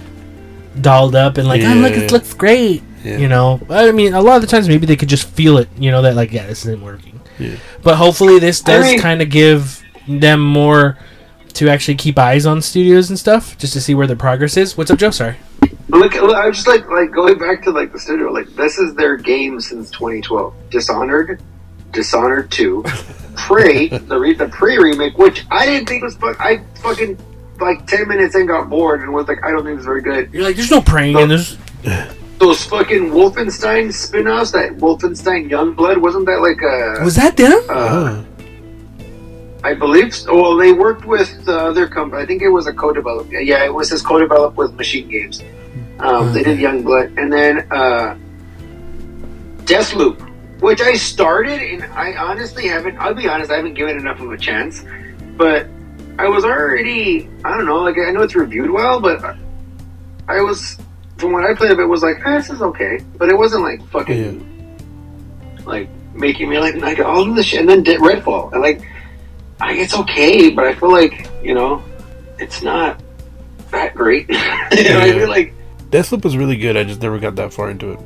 S1: dolled up and like, oh look,
S2: Yeah.
S1: it looks great.
S2: Yeah.
S1: You know, I mean, a lot of the times maybe they could just feel it. You know that like, yeah, this isn't working.
S2: Yeah.
S1: But hopefully this
S3: I
S1: does
S3: mean-
S1: kind of give them more to actually keep eyes on studios and stuff, just to see where their progress is. What's up, Joe? Sorry.
S3: Look, look, I was just like like going back to like the studio. Like this is their game since 2012. Dishonored, Dishonored Two, Prey, the re- the Prey remake, which I didn't think was fun. I fucking like 10 minutes in got bored and was like, I don't think it's very good.
S1: You're like, there's no praying in this.
S3: Those fucking Wolfenstein spin-offs, that Wolfenstein Youngblood, wasn't that like a?
S1: Was that them?
S3: uh, I believe. So. Well, they worked with the other company. I think it was a co-develop. Yeah, it was his co-develop with MachineGames. Um, They did Youngblood, and then uh, Deathloop, which I started, and I honestly haven't. I'll be honest, I haven't given enough of a chance. But I was already. I don't know. Like I know it's reviewed well, but I was from when I played of it was like eh, this is okay, but it wasn't like fucking like making me like like all of this shit. And then did Redfall, and like I, it's okay, but I feel like you know it's not that great. you know, I feel like
S2: Deathloop was really good. I just never got that far into it.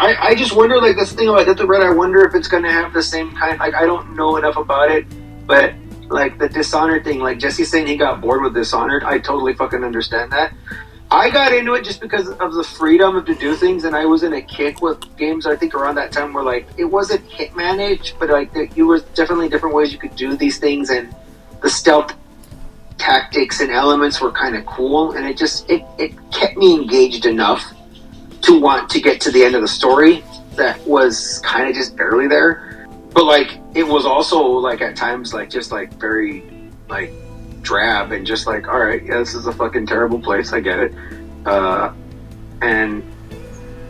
S3: I, I just wonder like that's the thing about Death of Red. I wonder if it's gonna have the same kind. Like I don't know enough about it, but like the Dishonored thing, like Jesse saying he got bored with Dishonored, I totally fucking understand that. I got into it just because of the freedom to do things, and I was in a kick with games. I think around that time where like it wasn't hit managed, but like there, you were definitely different ways you could do these things, and the stealth tactics and elements were kind of cool, and it just it, it kept me engaged enough to want to get to the end of the story that was kind of just barely there. But like it was also like at times like just like very like drab and just like all right, yeah, this is a fucking terrible place. I get it. Uh, and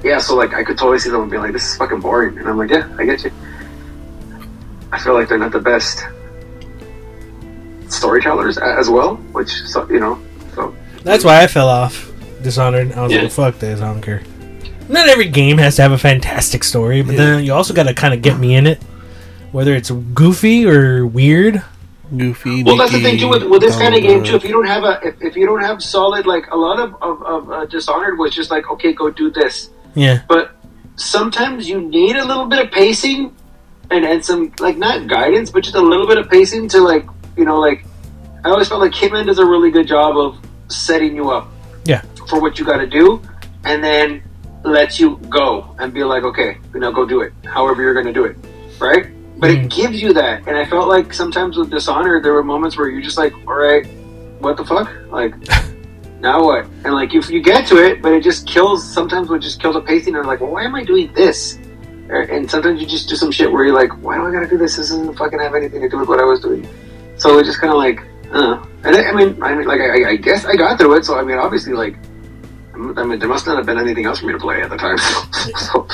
S3: yeah, so like I could totally see someone being like, "This is fucking boring," and I'm like, "Yeah, I get you." I feel like they're not the best storytellers as well, which so, you know. So
S1: That's why I fell off Dishonored. I was
S3: Yeah.
S1: like, fuck this, I don't care. Not every game has to have a fantastic story, but then you also got to kind of get me in it. Whether it's goofy or weird.
S2: Goofy.
S3: Well, that's the thing too with, with this kind of game too. If you don't have a, if, if you don't have solid, like a lot of of, of uh, Dishonored was just like, okay, go do this.
S1: Yeah.
S3: But sometimes you need a little bit of pacing and and some like not guidance, but just a little bit of pacing to like you know like. I always felt like Hitman does a really good job of setting you up
S1: Yeah.
S3: for what you got to do, and then lets you go and be like, okay, you know, go do it. However, you're going to do it, right? But it mm. gives you that, and I felt like sometimes with Dishonored, there were moments where you're just like, all right, what the fuck, like. Now what? And like you, you get to it, but it just kills. Sometimes it just kills the pacing. And I'm like, well, why am I doing this? And sometimes you just do some shit where you're like, why do I gotta do this? This doesn't fucking have anything to do with what I was doing. So it's just kind of like, uh. And I, I mean, I mean, like I, I guess I got through it. So I mean, obviously, like, I mean, there must not have been anything else for me to play at the time. so.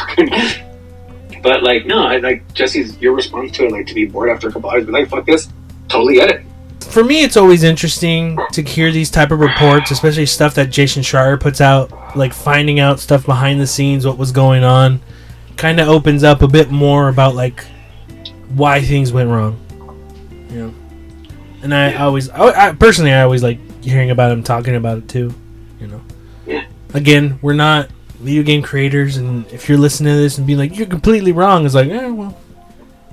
S3: But like, no, I like Jesse's your response to it, like to be bored after a couple hours, be like, fuck this, totally get it.
S1: For me, it's always interesting to hear these type of reports, especially stuff that Jason Schreier puts out, like finding out stuff behind the scenes, what was going on. Kind of opens up a bit more about like why things went wrong. Know, and I always, I, I personally, I always like hearing about him talking about it too. You know,
S3: Yeah.
S1: again, we're not video game creators, and if you're listening to this and being like you're completely wrong, it's like, eh, well,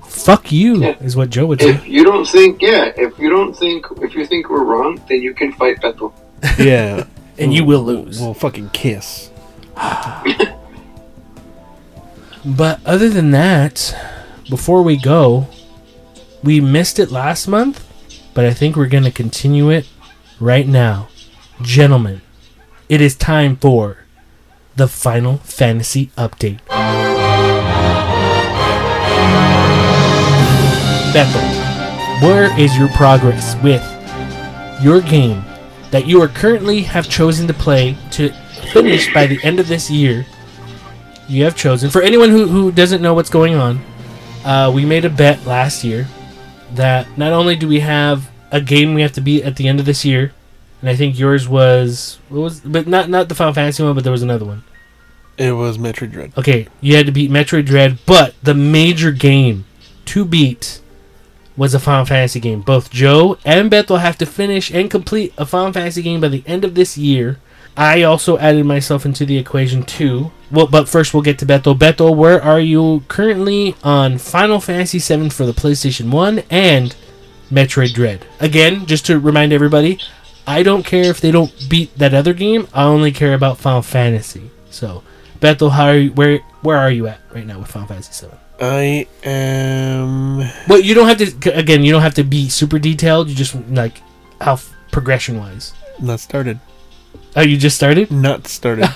S1: fuck you,
S3: Yeah.
S1: is what Joe would say.
S3: If you don't think, yeah, if you don't think, if you think we're wrong, then you can fight Beto.
S2: Yeah.
S1: And you will lose.
S2: We'll fucking kiss.
S1: But other than that, before we go, we missed it last month, but I think we're going to continue it right now. Gentlemen, it is time for the Final Fantasy update. Bethel, where is your progress with your game that you are currently have chosen to play to finish by the end of this year? you have chosen. For anyone who, who doesn't know what's going on, uh, we made a bet last year that not only do we have a game we have to beat at the end of this year, and I think yours was what was, but not not the Final Fantasy one, but there was another one.
S2: It was Metroid Dread.
S1: Okay, you had to beat Metroid Dread, but the major game to beat was a Final Fantasy game. Both Joe and Beth will have to finish and complete a Final Fantasy game by the end of this year. I also added myself into the equation too. Well, but first we'll get to Bethel. Beto, where are you currently on Final Fantasy VII for the PlayStation 1 and Metroid Dread? Again, just to remind everybody, I don't care if they don't beat that other game. I only care about Final Fantasy. So, Bethel, how are you, where where are you at right now with Final Fantasy VII?
S2: I am.
S1: Well, you don't have to. Again, you don't have to be super detailed. You just like how progression wise.
S2: Not started.
S1: Oh, you just started?
S2: Not started.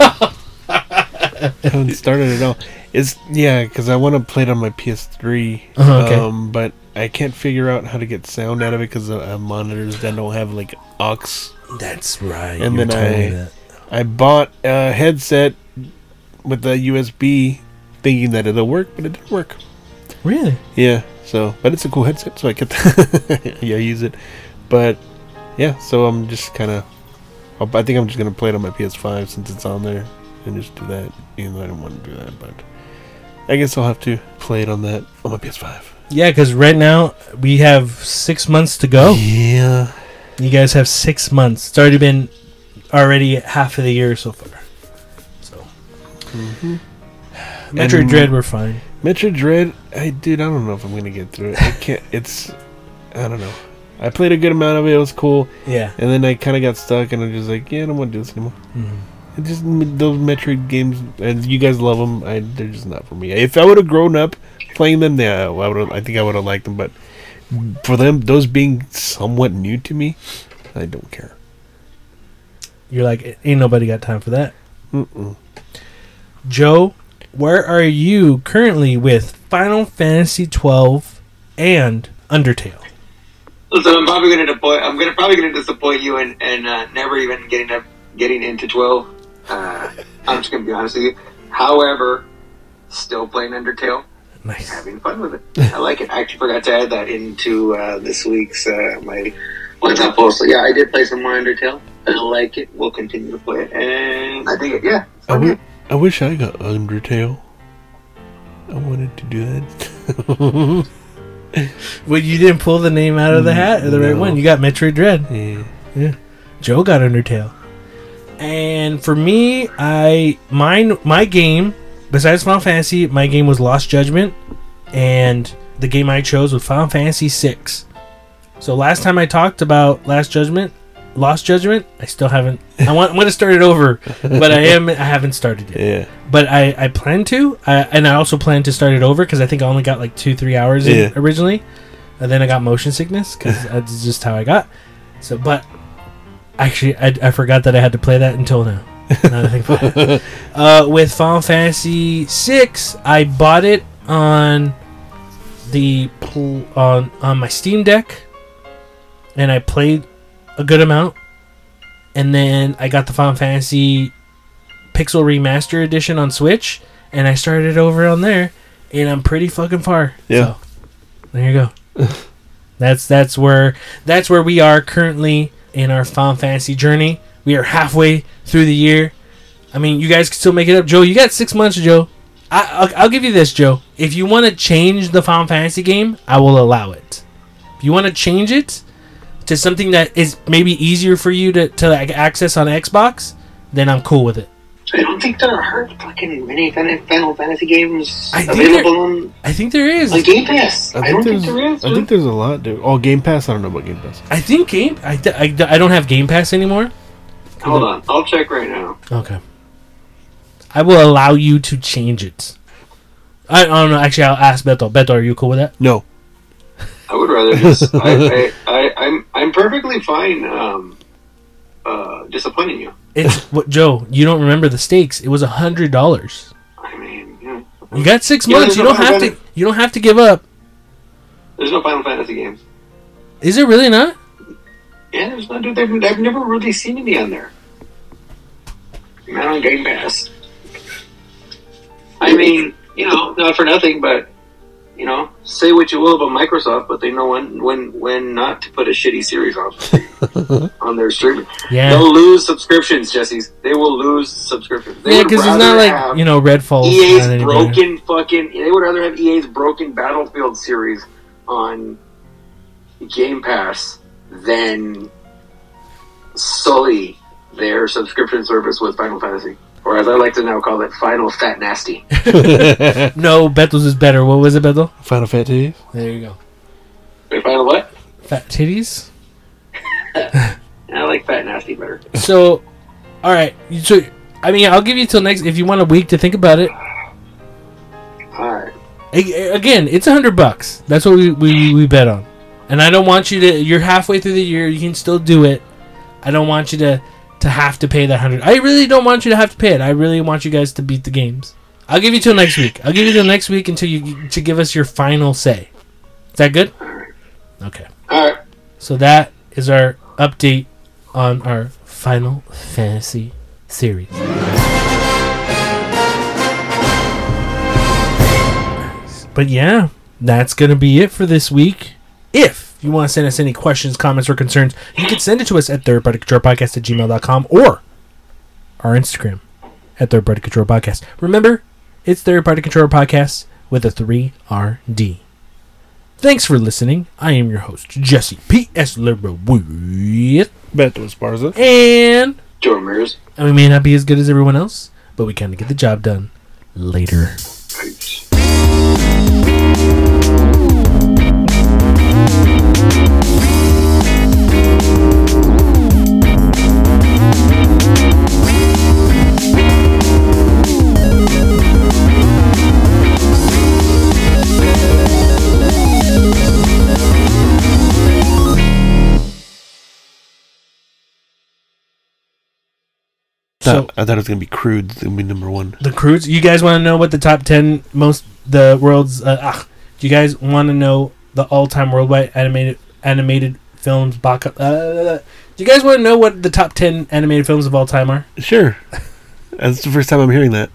S2: haven't started at all. It's yeah, because I want to play it on my PS3,
S1: Uh-huh, okay.
S2: um, but I can't figure out how to get sound out of it because uh, monitors that don't have like aux.
S1: That's right.
S2: And then I-
S1: that.
S2: I bought a headset with the USB, thinking that it'll work, but it didn't work.
S1: really.
S2: Yeah, so but it's a cool headset, so I get the yeah use it. But yeah, so I'm just kind of. I think I'm just gonna play it on my PS5 since it's on there, and just do that. Even though I don't want to do that, but I guess I'll have to play it on that on my PS5.
S1: Yeah, because right now we have six months to go.
S2: Yeah,
S1: You guys have six months. It's already been already half of the year so far. So, mm-hmm. Metroid
S2: And-
S1: Dread, we're fine.
S2: Metroid Dread. I dude, I don't know if I'm gonna get through it. I can't. It's I don't know. I played a good amount of it. It was cool,
S1: Yeah.
S2: and then I kind of got stuck, and I'm just like, yeah, I don't want to do this anymore. Mm-hmm. It just those Metroid games, and you guys love them. I, they're just not for me. If I would have grown up playing them, yeah, I would. I think I would have liked them. But for them, those being somewhat new to me, I don't care.
S1: You're like, ain't nobody got time for that.
S2: Mm-mm.
S1: Joe, where are you currently with Final Fantasy twelve and Undertale?
S3: So I'm probably gonna disappoint. I'm gonna probably gonna disappoint you and and uh, never even getting up, getting into twelve. Uh, I'm just gonna be honest with you. However, still playing Undertale,
S1: Nice.
S3: having fun with it. I like it. I actually forgot to add that into uh, this week's uh, my what's up post. So, yeah, I did play some more Undertale. I like it. We'll continue to play it, and I think it. Yeah,
S2: I, w-. I wish I got Undertale. I wanted to do that.
S1: Well, you didn't pull the name out of the hat or the right one. You got Metroid Dread.
S2: yeah.
S1: Joe got Undertale. And for me, I mine my game besides Final Fantasy, my game was Lost Judgment, and the game I chose was Final Fantasy VI. So last time I talked about Last Judgment, Lost Judgment, I still haven't. I want. I'm going to start it over, but I am. I haven't started it.
S2: Yeah.
S1: But I I plan to, I, and I also plan to start it over because I think I only got like two three hours in originally, and then I got motion sickness because that's just how I got. So, but actually, I, I forgot that I had to play that until now. Now that I think about it. uh, with Final Fantasy six, I bought it on the pl- on on my Steam Deck, and I played a good amount, and then I got the Final Fantasy Pixel Remaster Edition on Switch, and I started over on there, and I'm pretty fucking far.
S2: Yeah.
S1: So, there you go. that's that's where that's where we are currently in our Final Fantasy journey. We are halfway through the year. I mean, you guys can still make it up, Joe. You got six months, Joe. I, I'll, I'll give you this, Joe. If you want to change the Final Fantasy game, I will allow it. If you want to change it to something that is maybe easier for you to, to like, access on Xbox, then I'm cool with it.
S3: I don't think there are fucking many Final Final Fantasy games
S1: I think
S3: available on,
S1: I think there is.
S3: on Game Pass. I,
S2: I
S3: don't
S2: think
S3: think
S2: there's. I think there's a lot, dude. Oh, Game Pass. I don't know about Game Pass.
S1: I think Game. I, I, I don't have Game Pass anymore.
S3: Hold on, I'll check right now.
S1: Okay. I will allow you to change it. I, I don't know. Actually, I'll ask Beto. Beto, are you cool with that?
S2: No.
S3: I would rather just. I, I, I, I'm I'm perfectly fine. Um, uh, disappointing you.
S1: It's what Joe. You don't remember the stakes. It was a hundred dollars.
S3: I mean, yeah.
S1: You got six
S3: Yeah,
S1: months. You don't
S3: no
S1: have to. You don't have to give up.
S3: There's no Final Fantasy games.
S1: Is it really not?
S3: Yeah, there's no. Dude, I've, I've never really seen any on there. Not on Game Pass. I mean, you know, not for nothing, but you know, say what you will about Microsoft, but they know when when when not to put a shitty series on on their streaming.
S1: Yeah.
S3: They'll lose subscriptions, Jesse. They will lose subscriptions. They
S1: yeah,
S3: would
S1: because it's not like you know Redfall.
S3: EA's broken fucking. They would rather have EA's broken Battlefield series on Game Pass than sully their subscription service with Final Fantasy, or as I like to now call it, Final Fat Nasty.
S1: No, Beto's is better. What was it, Beto?
S2: Final Fat Titties.
S1: There you go.
S3: Wait, Final what?
S1: Fat titties.
S3: I like Fat Nasty better.
S1: So, all right. So, I mean, I'll give you till next. If you want a week to think about it.
S3: All right.
S1: A- Again, it's a hundred bucks. That's what we, we we bet on. And I don't want you to. You're halfway through the year. You can still do it. I don't want you to to have to pay that hundred. I really don't want you to have to pay it. I really want you guys to beat the games. I'll give you till next week. I'll give you till next week until you to give us your final say. Is that good? Okay.
S3: All right.
S1: So that is our update on our Final Fantasy series. But yeah, that's going to be it for this week. If you want to send us any questions, comments, or concerns, you can send it to us at thirdpartycontrolpodcast at gmail.com or our Instagram at Third Party Control Podcast. Remember, it's Third Party Control Podcast with a 3RD. Thanks for listening. I am your host, Jesse P.S. Leroy.
S2: Beto Esparza.
S1: And
S3: Joe Ramirez.
S1: and we may not be as good as everyone else, but we kind of get the job done later. So
S2: I thought it was gonna be crude. Gonna be number one.
S1: the Croods. You guys want to know what the top ten most the world's? Uh, ah, do you guys want to know the all-time worldwide animated animated films? Box, uh, do you guys want to know what the top ten animated films of all time are?
S2: Sure. That's the first time I'm hearing that.